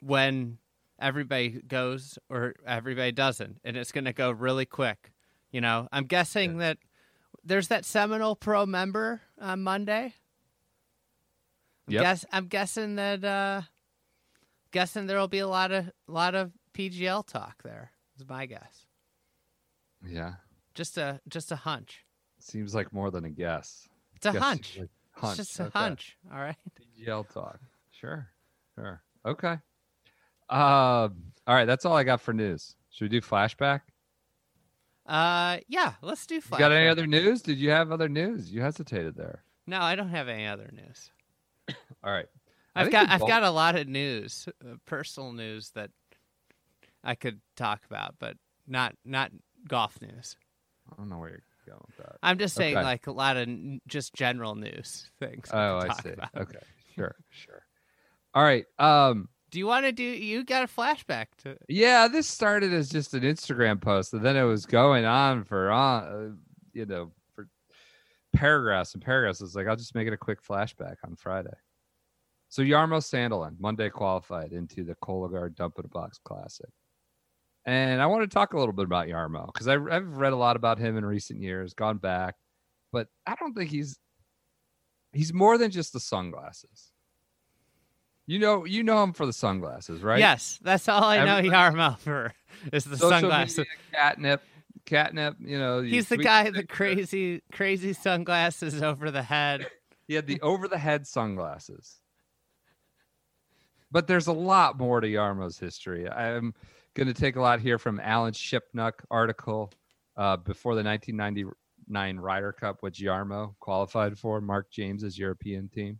B: when everybody goes or everybody doesn't, and it's going to go really quick. You know, I'm guessing that there's that Seminole Pro member on Monday. I'm
A: Yep.
B: Guess I'm guessing that uh guessing there'll be a lot of a lot of PGL talk there. Is my guess.
A: yeah.
B: Just a just a hunch.
A: Seems like more than a guess.
B: It's a
A: Guess
B: hunch.
A: like hunch.
B: It's just a hunch. All right.
A: PGL talk. Sure. Sure. Okay. Um. All right. That's all I got for news. Should we do flashback?
B: Uh, yeah. Let's do.
A: You got any other news? Did you have other news? You hesitated there.
B: No, I don't have any other news.
A: All right.
B: I've got I've
A: both-
B: got a lot of news, uh, personal news that I could talk about, but not not golf news.
A: I don't know where you're going with that.
B: I'm just saying
A: Okay.
B: like a lot of n- just general news things.
A: Oh, I see.
B: about.
A: Okay. Sure. Sure. All right. Um.
B: Do you want to do? You got a flashback to?
A: Yeah, this started as just an Instagram post, and then it was going on for on, uh, you know, for paragraphs and paragraphs. It's like I'll just make it a quick flashback on Friday. So Jarmo Sandelin Monday qualified into the Cologuard Dump in a Box Classic, and I want to talk a little bit about Jarmo because I've read a lot about him in recent years, gone back, but I don't think he's he's more than just the sunglasses. You know, you know him for the sunglasses, right?
B: Yes, that's all I know. Yarmouth for is the
A: social
B: sunglasses.
A: media, catnip, catnip. You know, you
B: He's the guy the crazy crazy sunglasses over the head. [laughs]
A: He had the over the head sunglasses. But there's a lot more to Jarmo's history. I'm going to take a lot here from Alan Shipnuck article uh, before the 1999 Ryder Cup, which Jarmo qualified for Mark James's European team.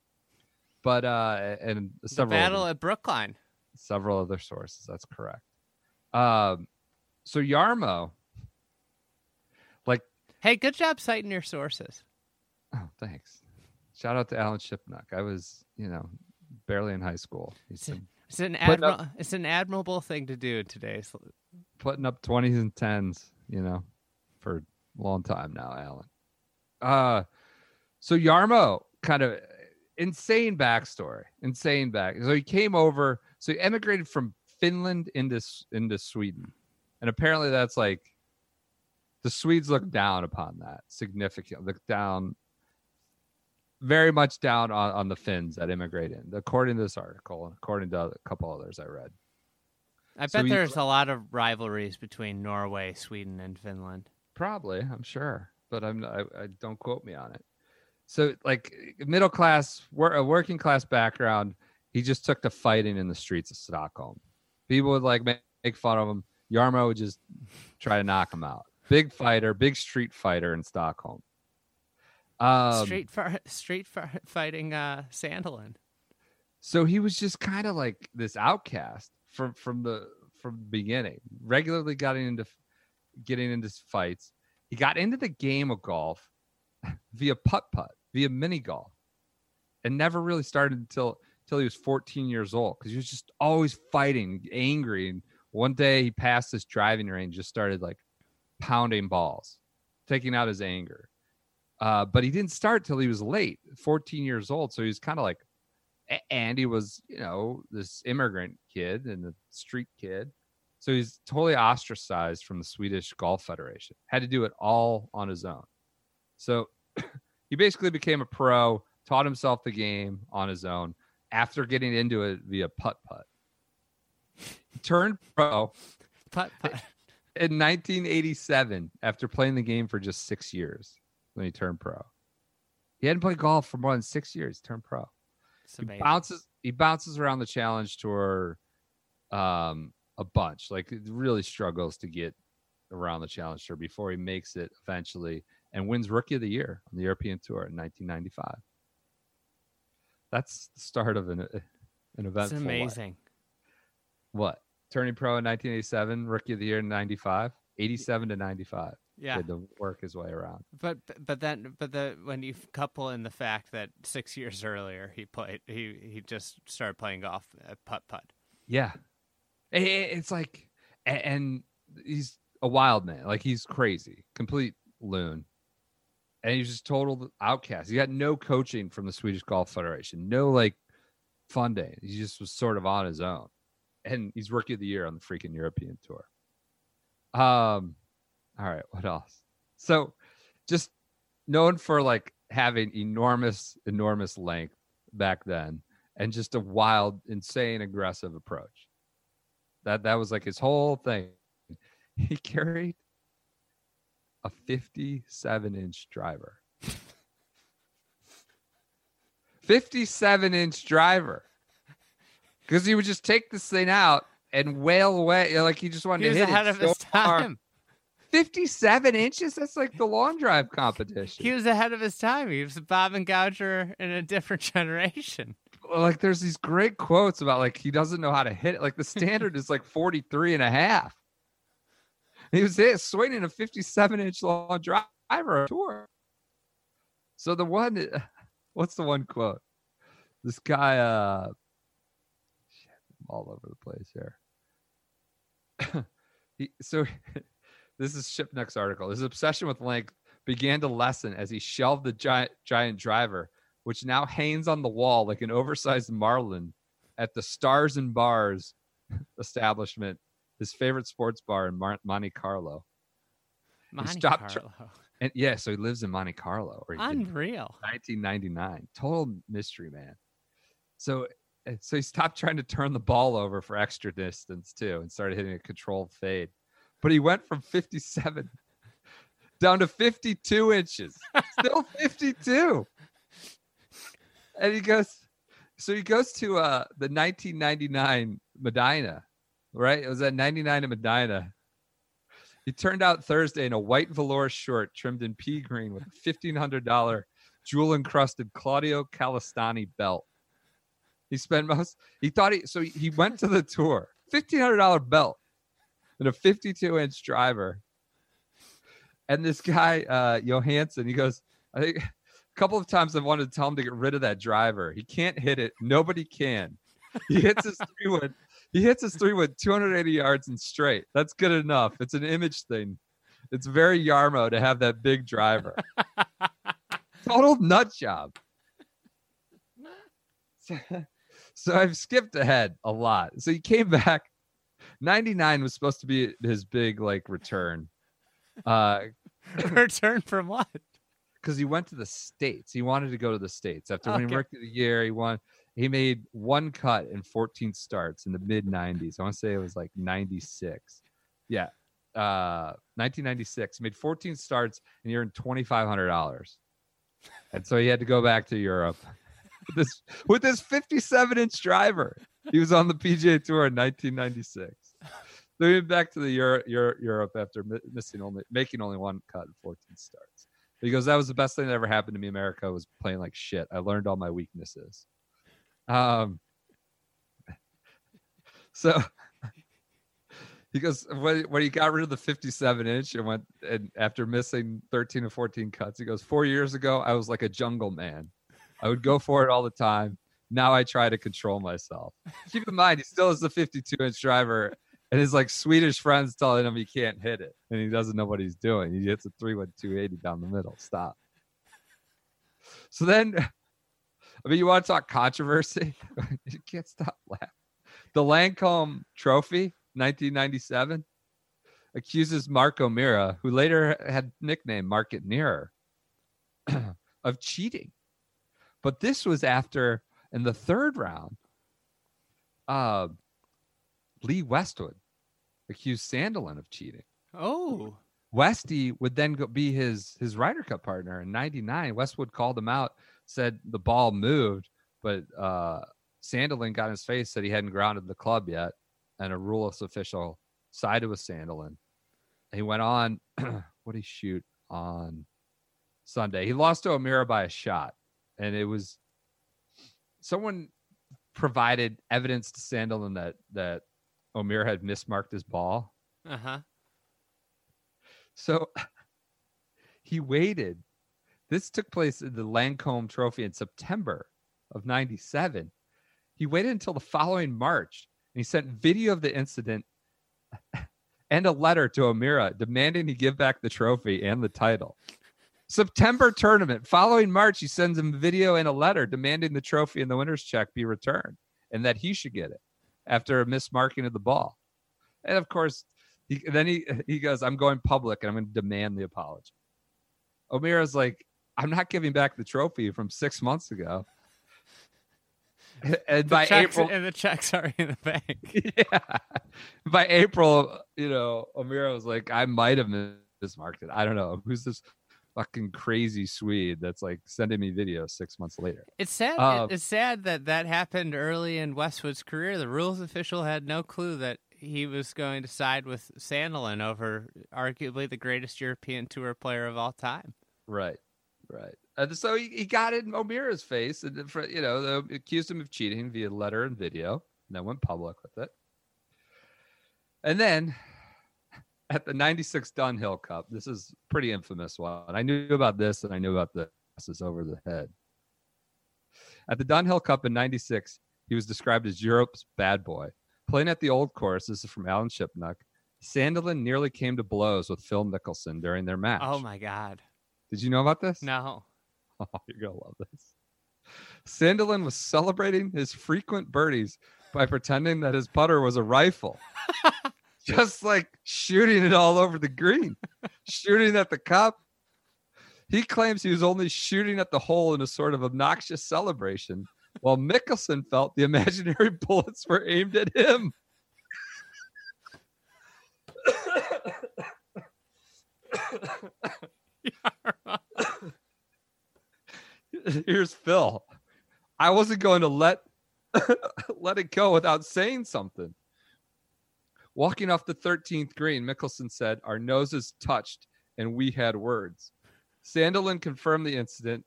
A: But uh, and
B: The
A: several other-
B: battle at Brookline.
A: several other sources. That's correct. Um, so Jarmo, like,
B: Hey, good job citing your sources.
A: oh, thanks. Shout out to Alan Shipnuck. I was, you know, barely in high school. Been
B: It's an
A: Putting up-
B: it's an admirable thing to do today. today's.
A: putting up 20s and 10s, you know, for a long time now, Alan. Uh, so Jarmo kind of insane backstory, insane back. So he came over, so he emigrated from Finland into into Sweden, and apparently that's like the Swedes look down upon that significant, look down very much down on, on the Finns that immigrate in, according to this article and according to a couple others I read.
B: I
A: So
B: bet
A: he-
B: there's a lot of rivalries between Norway, Sweden, and Finland.
A: Probably, I'm sure, but I'm I, I don't quote me on it. So, like middle class, wor- a working class background, he just took to fighting in the streets of Stockholm. People would like make, make fun of him. Jarmo would just try to knock him out. Big fighter, big street fighter in Stockholm. Um,
B: street fi- street fi- fighting uh, Sandelin.
A: so he was just kind of like this outcast from from the from the beginning. Regularly getting into getting into fights. He got into the game of golf [laughs] via putt putt, via mini golf, and never really started until until he was 14 years old because he was just always fighting, angry. And one day he passed this driving range, just started like pounding balls, taking out his anger. Uh, but he didn't start till he was late, 14 years old. So he was kind of like, and he was, you know, this immigrant kid and the street kid. So he's totally ostracized from the Swedish Golf Federation. Had to do it all on his own. So he basically became a pro, taught himself the game on his own after getting into it via putt putt. Turned pro
B: Putt putt.
A: in 1987 after playing the game for just six years when he turned pro. He hadn't played golf for more than six years. Turned pro.
B: It's
A: He bounces. He bounces around the challenge tour, um, a bunch. Like really struggles to get around the challenge tour before he makes it eventually and wins rookie of the year on the European tour in 1995. That's the start of an uh, an event.
B: It's
A: eventful life.
B: amazing.
A: What turning pro in 1987, rookie of the year in 95, 87 to 95. He
B: Yeah,
A: had to work his way around.
B: but but then but the when you couple in the fact that six years earlier he played he he just started playing golf at putt putt.
A: Yeah, I- I- it's like, and he's a wild man. Like he's crazy, complete loon, and he's just total outcast. He got no coaching from the Swedish Golf Federation, no like funding. He just was sort of on his own, and he's rookie of the year on the freaking European tour. Um, all right, what else? So, just known for like having enormous, enormous length back then, and just a wild, insane, aggressive approach. That that was like his whole thing. He carried a 57 inch driver. 57 inch driver. Because he would just take this thing out and wail away. you know, Like he just wanted
B: He
A: to hit
B: ahead
A: it
B: of
A: so
B: his
A: far.
B: time.
A: 57 inches? That's like the long drive competition.
B: He was ahead of his time. He was Bob and Gouger in a different [laughs] generation.
A: like there's these great quotes about like he doesn't know how to hit it. Like the standard is like 43 and a half. He was hit swinging a 57 inch long driver tour. So the one, [laughs] what's the one quote? This guy, uh, shit, I'm all over the place here. [laughs] he, so [laughs] this is Shipnuck's article. His obsession with length began to lessen as he shelved the giant giant driver which now hangs on the wall like an oversized marlin at the Stars and Bars establishment, his favorite sports bar in Mar- Monte Carlo.
B: Monte Carlo.
A: And yeah, so he lives in Monte Carlo, or
B: Unreal.
A: 1999. Total mystery, man. So, uh, so he stopped trying to turn the ball over for extra distance too, and started hitting a controlled fade. But he went from 57 [laughs] down to 52 inches, still [laughs] 52. And he goes, so he goes to uh the 1999 Medinah, right? It was at 99 in Medinah. He turned out Thursday in a white velour short trimmed in pea green with a $1,500 jewel encrusted Claudio Calistani belt. He spent most, he thought he, so he- he went to the tour, $1,500 belt and a 52 inch driver. And this guy, uh, Johansson, he goes, I think a couple of times I've wanted to tell him to get rid of that driver. He can't hit it. Nobody can. He hits his [laughs] three wood. He hits his three with 280 yards and straight. That's good enough. It's an image thing. It's very Jarmo to have that big driver. [laughs] Total nut job. So, [laughs] so I've skipped ahead a lot. So he came back. 99 was supposed to be his big like return. Uh [laughs]
B: Return from what?
A: because he went to the states. He wanted to go to the states after
B: Okay.
A: rookie of the year. He won. He made one cut in 14 starts in the mid 90s. I want to say it was like 96. Yeah, uh, 1996. Made 14 starts and he earned 2,500 dollars. And so he had to go back to Europe [laughs] with this with this 57 inch driver. He was on the PGA Tour in 1996. Then he went back to the Euro, Euro, Europe after missing only making only one cut in 14 starts. He goes, "That was the best thing that ever happened to me. America was playing like shit. I learned all my weaknesses." Um. So he goes when, when he got rid of the 57 inch and went and after missing 13 or 14 cuts, he goes, Four years ago, I was like a jungle man. I would go for it all the time. Now I try to control myself. Keep in mind, he still is the 52 inch driver, and his like Swedish friends telling him he can't hit it, and he doesn't know what he's doing. He hits a 3 1 280 down the middle. Stop. So then, I mean, you want to talk controversy? [laughs] you can't stop laughing. The Lancome Trophy, 1997, accuses Mark O'Meara, who later had nickname Market Nearer, [clears throat] of cheating. But this was after, in the third round, uh, Lee Westwood accused Sandelin of cheating.
B: Oh,
A: Westy would then go be his his Ryder Cup partner in '99. Westwood called him out, said the ball moved, but uh, Sandelin got in his face, said he hadn't grounded the club yet, and a ruleless official sided with Sandelin. He went on. [clears throat] what did he shoot on Sunday? He lost to O'Meara by a shot, and it was someone provided evidence to Sandelin that that O'Meara had mismarked his ball.
B: uh huh.
A: So [laughs] he waited. This took place in the Lancome Trophy in September of 97. He waited until the following March and he sent video of the incident [laughs] and a letter to O'Meara demanding he give back the trophy and the title. September tournament. Following March, he sends him video and a letter demanding the trophy and the winner's check be returned and that he should get it after a mismarking of the ball. And of course, he, then he he goes, "I'm going public and I'm going to demand the apology." O'Meara's like, "I'm not giving back the trophy from six months ago." [laughs] And
B: The
A: by
B: checks,
A: April,
B: and the checks are in the bank. [laughs]
A: yeah, by April, you know, O'Meara was like, "I might have mismarked it. I don't know who's this fucking crazy Swede that's like sending me videos six months later."
B: It's sad.
A: Um,
B: it's sad that that happened early in Westwood's career. The rules official had no clue that he was going to side with Sandelin over arguably the greatest European Tour player of all time.
A: Right, right. Uh, and so he, he got in O'Meara's face, and for, you know, accused him of cheating via letter and video, and then went public with it. And then at the '96 Dunhill Cup, this is pretty infamous one. I knew about this, and I knew about the passes over the head. At the Dunhill Cup in '96, he was described as Europe's bad boy. Playing at the old course, this is from Alan Shipnuck. Sandelin nearly came to blows with Phil Mickelson during their oh match.
B: Oh my God!
A: Did you know about this?
B: No.
A: Oh, you're gonna love this. Sandelin was celebrating his frequent birdies by pretending that his putter was a rifle, just like shooting it all over the green, shooting at the cup. He claims he was only shooting at the hole in a sort of obnoxious celebration, while Mickelson felt the imaginary bullets were aimed at him. [laughs] Here's Phil. I wasn't going to let [laughs] let it go without saying something. Walking off the 13th green, Mickelson said, Our noses touched and we had words. Sandelin confirmed the incident.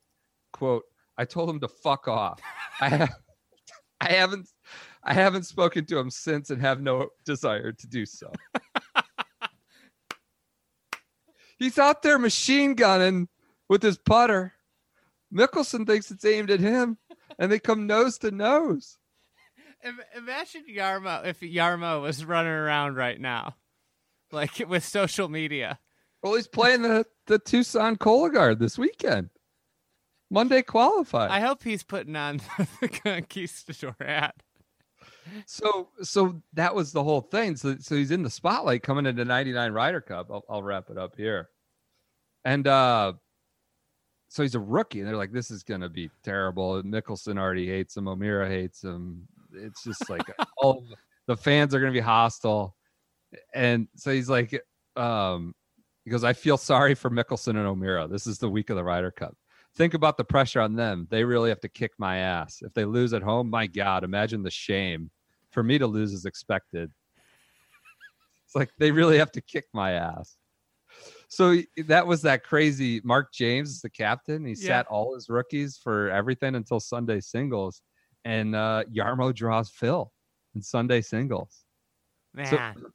A: Quote, I told him to fuck off. [laughs] I have I haven't I haven't spoken to him since and have no desire to do so. He's out there machine gunning with his putter. Mickelson thinks it's aimed at him, and they come nose to nose.
B: Imagine Jarmo if Jarmo was running around right now, like with social media.
A: Well, he's playing the, the Tucson Cologuard this weekend. Monday qualified.
B: I hope he's putting on [laughs] the conquistador hat.
A: So so that was the whole thing. So so he's in the spotlight coming into 99 Ryder Cup. I'll, I'll wrap it up here. And uh so he's a rookie, and they're like, this is gonna be terrible. Mickelson already hates him, O'Meara hates him. It's just like [laughs] all the fans are gonna be hostile. And so he's like, um, he goes, I feel sorry for Mickelson and O'Meara. This is the week of the Ryder Cup. think about the pressure on them. They really have to kick my ass. If they lose at home, my God, imagine the shame. For me to lose is expected. It's like they really have to kick my ass. So that was that crazy. Mark James is the captain. He
B: Yeah.
A: sat all his rookies for everything until Sunday singles, and uh, Jarmo draws Phil in Sunday singles.
B: Man.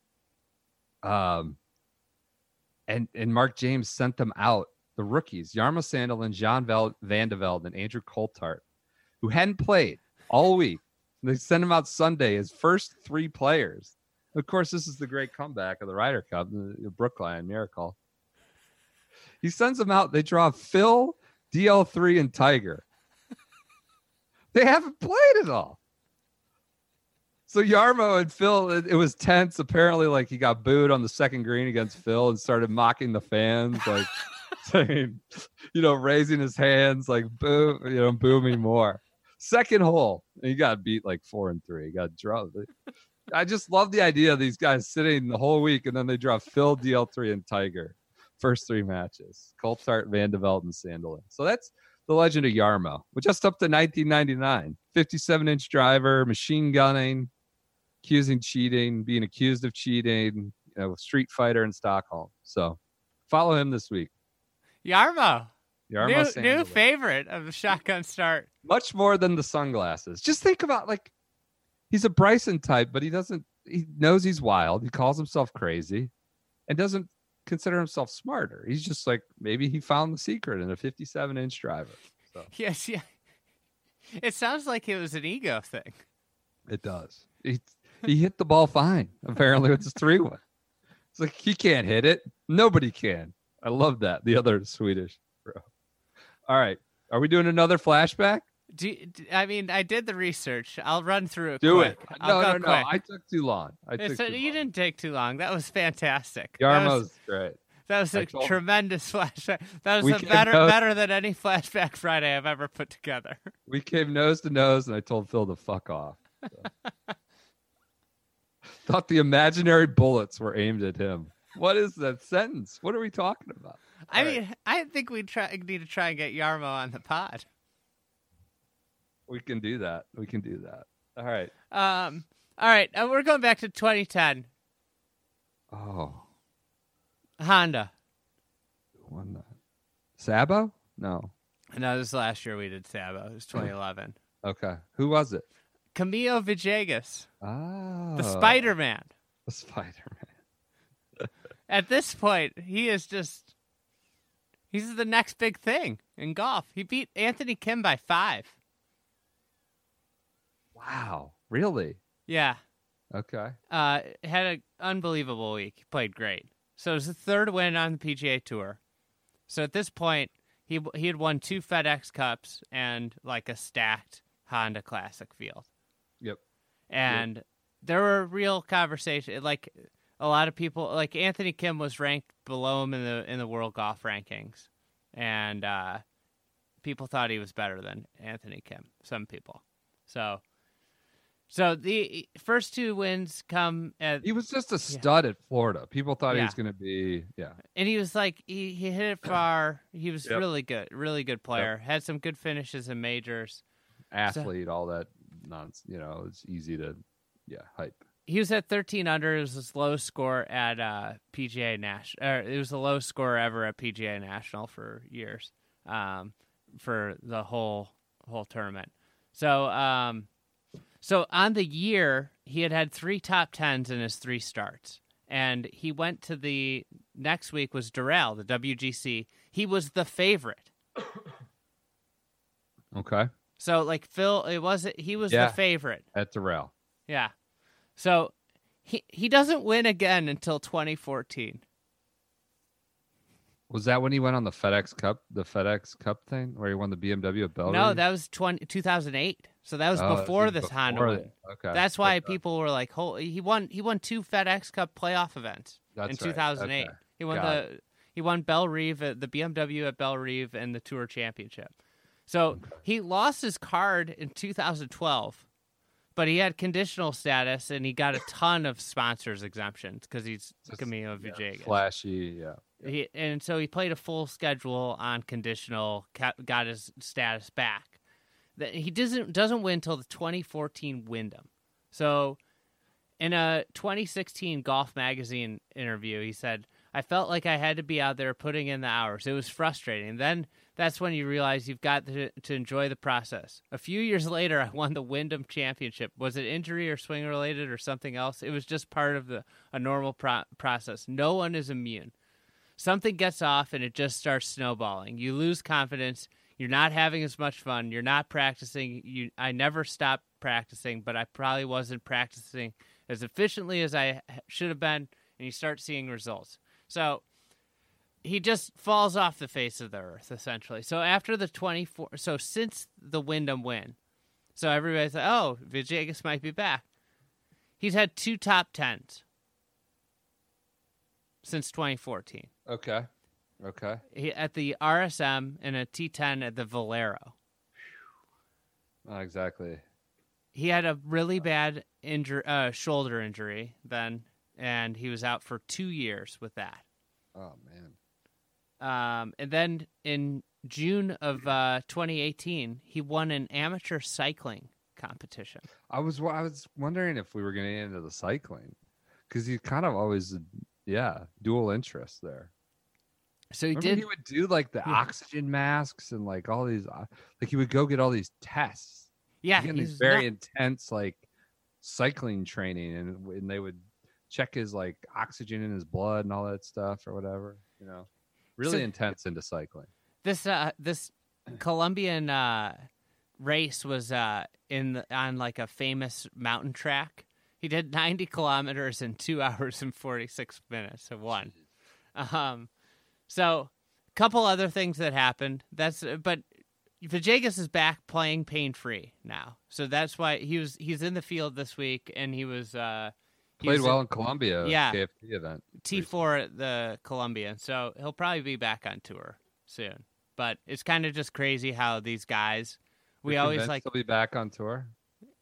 A: Um, and and Mark James sent them out the rookies: Jarmo Sandelin, John Vel- Van de Velde, and Andrew Coltart, who hadn't played all week. They sent him out Sunday his first three players. Of course, this is the great comeback of the Ryder Cup, the, Brookline Miracle. He sends them out. They draw Phil, DL3, and Tiger. they haven't played at all. So Jarmo and Phil, it, it was tense. Apparently, like he got booed on the second green against Phil and started mocking the fans, like [laughs] saying, you know, raising his hands, like boo, you know, boo me more. Second hole, and he got beat like four and three. He got dropped. I just love the idea of these guys sitting the whole week and then they draw Phil, DL3, and Tiger. First three matches. Coltart, Van de Velde, and Sandelin. So that's the legend of Jarmo. We're just up to 1999. 57 inch driver, machine gunning, accusing cheating, being accused of cheating, you know, street fighter in Stockholm. So follow him this week.
B: Jarmo.
A: Jarmo
B: New, new favorite of the shotgun start.
A: Much more than the sunglasses. Just think about like he's a Bryson type, but he doesn't he knows he's wild. He calls himself crazy and doesn't consider himself smarter. He's just like maybe he found the secret in a 57 inch driver. So [laughs]
B: Yes, yeah. It sounds like it was an ego thing.
A: it does. He he hit the ball fine, apparently with his three one. It's like he can't hit it. Nobody can. I love that. The other Swedish. All right. Are we doing another flashback?
B: Do, I mean, I did the research. I'll run through it.
A: Do
B: quick.
A: it.
B: I'll
A: No, no, no.
B: quick.
A: I took too long. I took
B: a-
A: too
B: you
A: long.
B: didn't take too long. That was fantastic. That was,
A: Jarmo's great.
B: that was
A: I
B: a tremendous [laughs] flashback. That was better
A: go-
B: better than any [laughs] flashback Friday I've ever put together. [laughs]
A: We came nose to nose, and I told Phil to fuck off. So. Thought the imaginary bullets were aimed at him. What is that sentence? What are we talking about?
B: I
A: right.
B: mean, I think we try need to try and get Jarmo on the pod.
A: We can do that. We can do that. All right.
B: Um, all right, uh, we're going back to 2010
A: Oh,
B: Honda.
A: who won that? Sabo? No.
B: No, this is last year we did Sabo. It was 2011.
A: Okay. Who was it?
B: Camilo Villegas,
A: Ah,
B: the Spider Man.
A: The Spider Man. [laughs]
B: At this point, he is just. He's the next big thing in golf. He beat Anthony Kim by five.
A: Wow. Really?
B: Yeah.
A: Okay.
B: Uh, had an unbelievable week. He played great. So it was the third win on the PGA Tour. So at this point, he he had won two FedEx Cups and like a stacked Honda Classic field.
A: Yep.
B: And there were real conversations. Like a lot of people, like Anthony Kim was ranked below him in the in the world golf rankings, and uh, people thought he was better than Anthony Kim. Some people. So. So the first two wins come at
A: He was just a stud at Florida. People thought he was going to be, yeah.
B: and he was like he, he hit it far. He was
A: Yep.
B: really good, really good player. Had some good finishes in majors.
A: athlete, all that nonsense. You know, it's easy to, yeah, hype.
B: He was at 13 under. It was his low score at uh, PGA National. It was the lowest score ever at PGA National for years, um, for the whole whole tournament. So, um, so on the year, he had had three top tens in his three starts, and he went to the next week was Doral, the WGC. He was the favorite. [coughs]
A: Okay.
B: So like Phil, it was he was
A: Yeah.
B: the favorite.
A: At Doral.
B: Yeah. So he he doesn't win again until 2014.
A: Was that when he went on the FedEx Cup, the FedEx Cup thing, where he won the BMW at Bellerive?
B: No, that was 20, 2008. So that was
A: Oh,
B: before
A: was
B: this Honda
A: before
B: win.
A: Okay.
B: That's why
A: okay.
B: people were like, "Holy!" He won. He won two FedEx Cup playoff events
A: That's
B: in
A: right.
B: 2008.
A: Okay.
B: He won
A: Got
B: the he won Bellerive at the BMW at Bellerive and the Tour Championship. So he lost his card in 2012, but he had conditional status and he got a ton of sponsors exemptions because he's Camilo
A: yeah,
B: Villegas.
A: Flashy, yeah.
B: He, and so he played a full schedule on conditional, got his status back. That he doesn't doesn't win until the 2014 Wyndham. So, in a 2016 Golf Magazine interview, he said, "I felt like I had to be out there putting in the hours. It was frustrating. Then that's when you realize you've got to, to enjoy the process. A few years later, I won the Wyndham Championship. Was it injury or swing related or something else? It was just part of the a normal pro- process. No one is immune. Something gets off and it just starts snowballing. You lose confidence. You're not having as much fun. You're not practicing. You, I never stopped practicing, but I probably wasn't practicing as efficiently as I should have been. And you start seeing results. So he just falls off the face of the earth essentially. So after the 24 so since the Wyndham win. So everybody's like, "Oh, Villegas might be back." He's had two top 10s since 2014.
A: Okay. Okay.
B: He, at the RSM and a T10 at the Valero.
A: Not exactly.
B: He had a really bad injury uh, shoulder injury then and he was out for 2 years with that.
A: Oh man.
B: Um, and then in June of uh, 2018, he won an amateur cycling competition.
A: I was I was wondering if we were going to get into the cycling because you kind of always yeah dual interest there.
B: So he
A: Remember
B: did.
A: he would do like the
B: Yeah.
A: oxygen masks and like all these uh, like he would go get all these tests.
B: yeah,
A: these
B: he's
A: very
B: not-
A: intense like cycling training and and they would check his like oxygen in his blood and all that stuff or whatever, you know. Really
B: So-
A: intense into cycling.
B: this uh, this Colombian uh, race was uh, in the, on like a famous mountain track. He did 90 kilometers in two [laughs] hours and 46 minutes and won. Um, so a couple other things that happened. That's but Villegas is back playing pain free now, so that's why he was he's in the field this week and he was uh,
A: Played well in Colombia
B: Yeah.
A: KFT event.
B: T four at the Colombian, so he'll probably be back on tour soon. But it's kind of just crazy how these guys. We
A: You're
B: always like.
A: he'll be back on tour.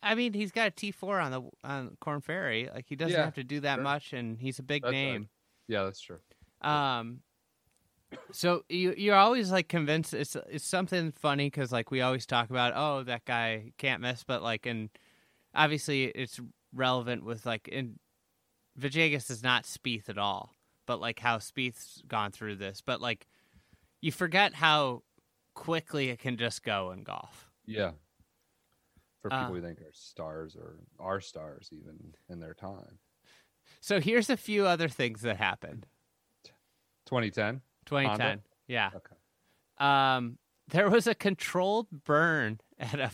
B: I mean, he's got a T four on the on Corn Ferry. Like he doesn't
A: Yeah,
B: have to do that
A: sure.
B: much, and he's a big
A: That's right.
B: name.
A: Yeah, that's true.
B: Um, so you you're always like convinced it's it's something funny because like we always talk about oh that guy can't miss, but like and obviously it's relevant with like in Villegas is not Spieth at all, but like how Spieth's gone through this, but like you forget how quickly it can just go in golf.
A: Yeah. For
B: Uh,
A: people we think are stars or are stars even in their time.
B: So here's a few other things that happened.
A: 2010.
B: 2010, yeah.
A: Okay.
B: Um, there was a controlled burn at a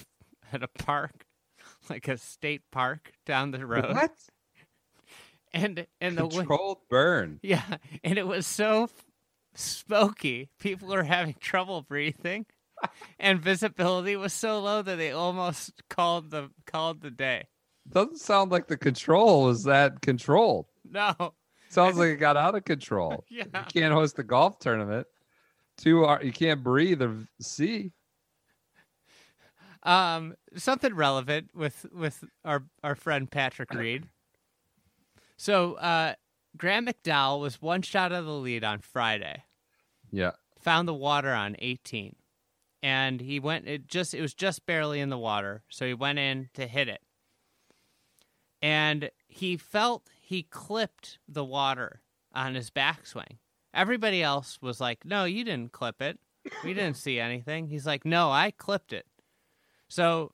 B: at a park, [laughs] like a state park down the road.
A: What?
B: And and the
A: Controlled burn.
B: yeah, and it was so smoky. People were having trouble breathing, and visibility was so low that they almost called the called the day.
A: Doesn't sound like the control was that controlled.
B: No,
A: Sounds like it got out of control. [laughs]
B: yeah.
A: You can't host a golf tournament. Two are you can't breathe or see.
B: Um, something relevant with with our our friend Patrick Reed. So, uh, Graham McDowell was one shot of the lead on Friday.
A: Yeah.
B: Found the water on 18, and he went. It just it was just barely in the water, so he went in to hit it, and he felt he clipped the water on his backswing. Everybody else was like, "No, you didn't clip it. We didn't see anything." He's like, "No, I clipped it." So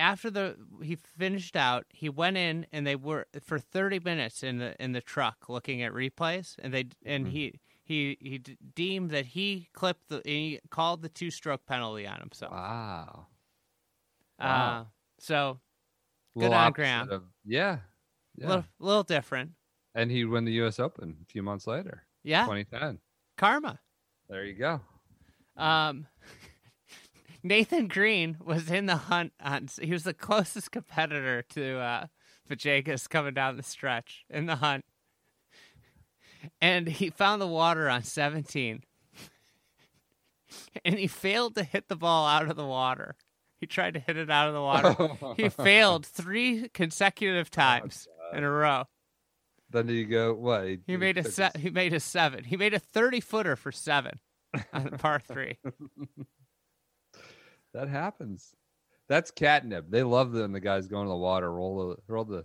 B: after the he finished out, he went in and they were for 30 minutes in the in the truck looking at replays and they and he he he d- deemed that he clipped the he called the two stroke penalty on himself.
A: Wow.
B: Uh
A: Wow.
B: so Good on Graham.
A: of- yeah.
B: a
A: Yeah.
B: little, little different.
A: and he'd win the US Open a few months later.
B: Yeah.
A: 2010.
B: Karma.
A: There you go.
B: Um [laughs] Nathan Green was in the hunt on he was the closest competitor to uh Villegas coming down the stretch in the hunt. And he found the water on 17. And he failed to hit the ball out of the water. He tried to hit it out of the water. [laughs] he failed 3 consecutive times in a row.
A: Then did you go what?
B: He made a se- he made a seven. He made a thirty footer for seven on the par three. [laughs]
A: That happens. That's catnip. They love when the guys go into the water, roll the roll the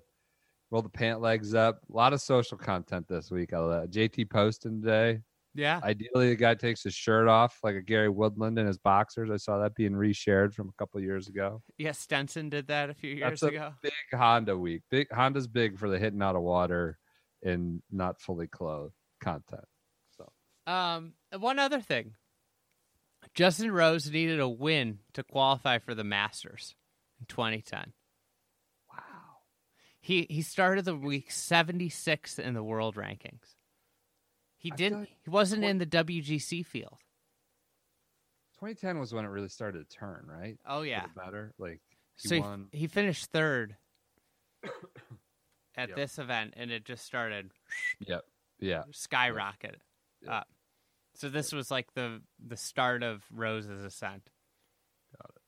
A: roll the pant legs up. A lot of social content this week. I love JT posting today.
B: Yeah,
A: Ideally, the guy takes his shirt off like a Gary Woodland in his boxers. I saw that being reshared from a couple years ago.
B: yeah. Stenson did that a few years
A: That's a
B: ago.
A: big Honda week. Big Honda's big for the hitting out of water and not fully clothed content. So
B: Um, one other thing. Justin Rose needed a win to qualify for the Masters in 2010.
A: wow,
B: He he started the week 76th in the world rankings. He
A: I
B: didn't.
A: like
B: He wasn't
A: twen-
B: in the WGC field.
A: 2010 was when it really started to turn, right?
B: Oh yeah.
A: better. Like he
B: so he,
A: won.
B: he finished third [coughs] at
A: Yep.
B: this event, and it just started
A: Yep. Yeah.
B: skyrocket
A: Yeah.
B: up. So this was like the the start of Rose's ascent.
A: Got it.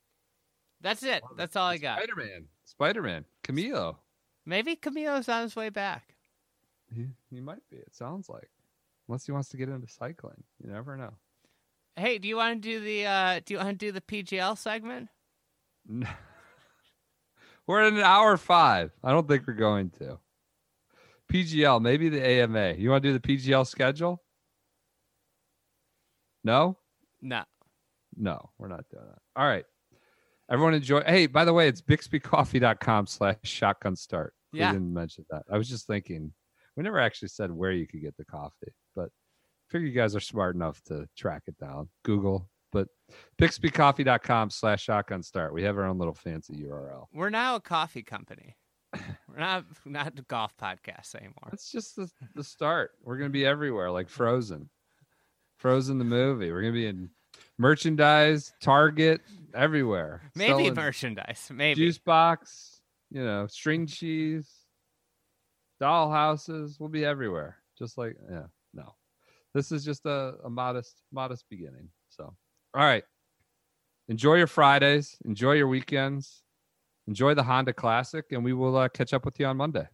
B: That's it. That's all I got.
A: Spider Man. Spider Man. Camilo.
B: Maybe Camilo's on his way back.
A: He, he might be. It sounds like. Unless he wants to get into cycling. You never know.
B: Hey, do you want to do the uh do you want to do the PGL segment?
A: No. [laughs] We're at an hour five. I don't think we're going to. PGL, maybe the AMA. You want to do the PGL schedule? No?
B: No.
A: No, we're not doing that. All right. Everyone enjoy. Hey, by the way, it's bixbycoffee.com slash shotgun start.
B: Yeah.
A: We didn't mention that. I was just thinking, we never actually said where you could get the coffee, but I figure you guys are smart enough to track it down. Google, but bixbycoffee.com slash shotgun start. We have our own little fancy URL.
B: We're now a coffee company. We're not not golf podcast anymore.
A: That's just the, the start. We're going to be everywhere, like Frozen. Frozen the movie. We're going to be in merchandise, Target, everywhere.
B: Maybe
A: Selling
B: merchandise. Maybe.
A: Juice box, you know, string cheese, doll houses. We'll be everywhere. Just like, yeah, no. This is just a, a modest, modest beginning. So, all right. Enjoy your Fridays. Enjoy your weekends. Enjoy the Honda Classic, and we will uh, catch up with you on Monday.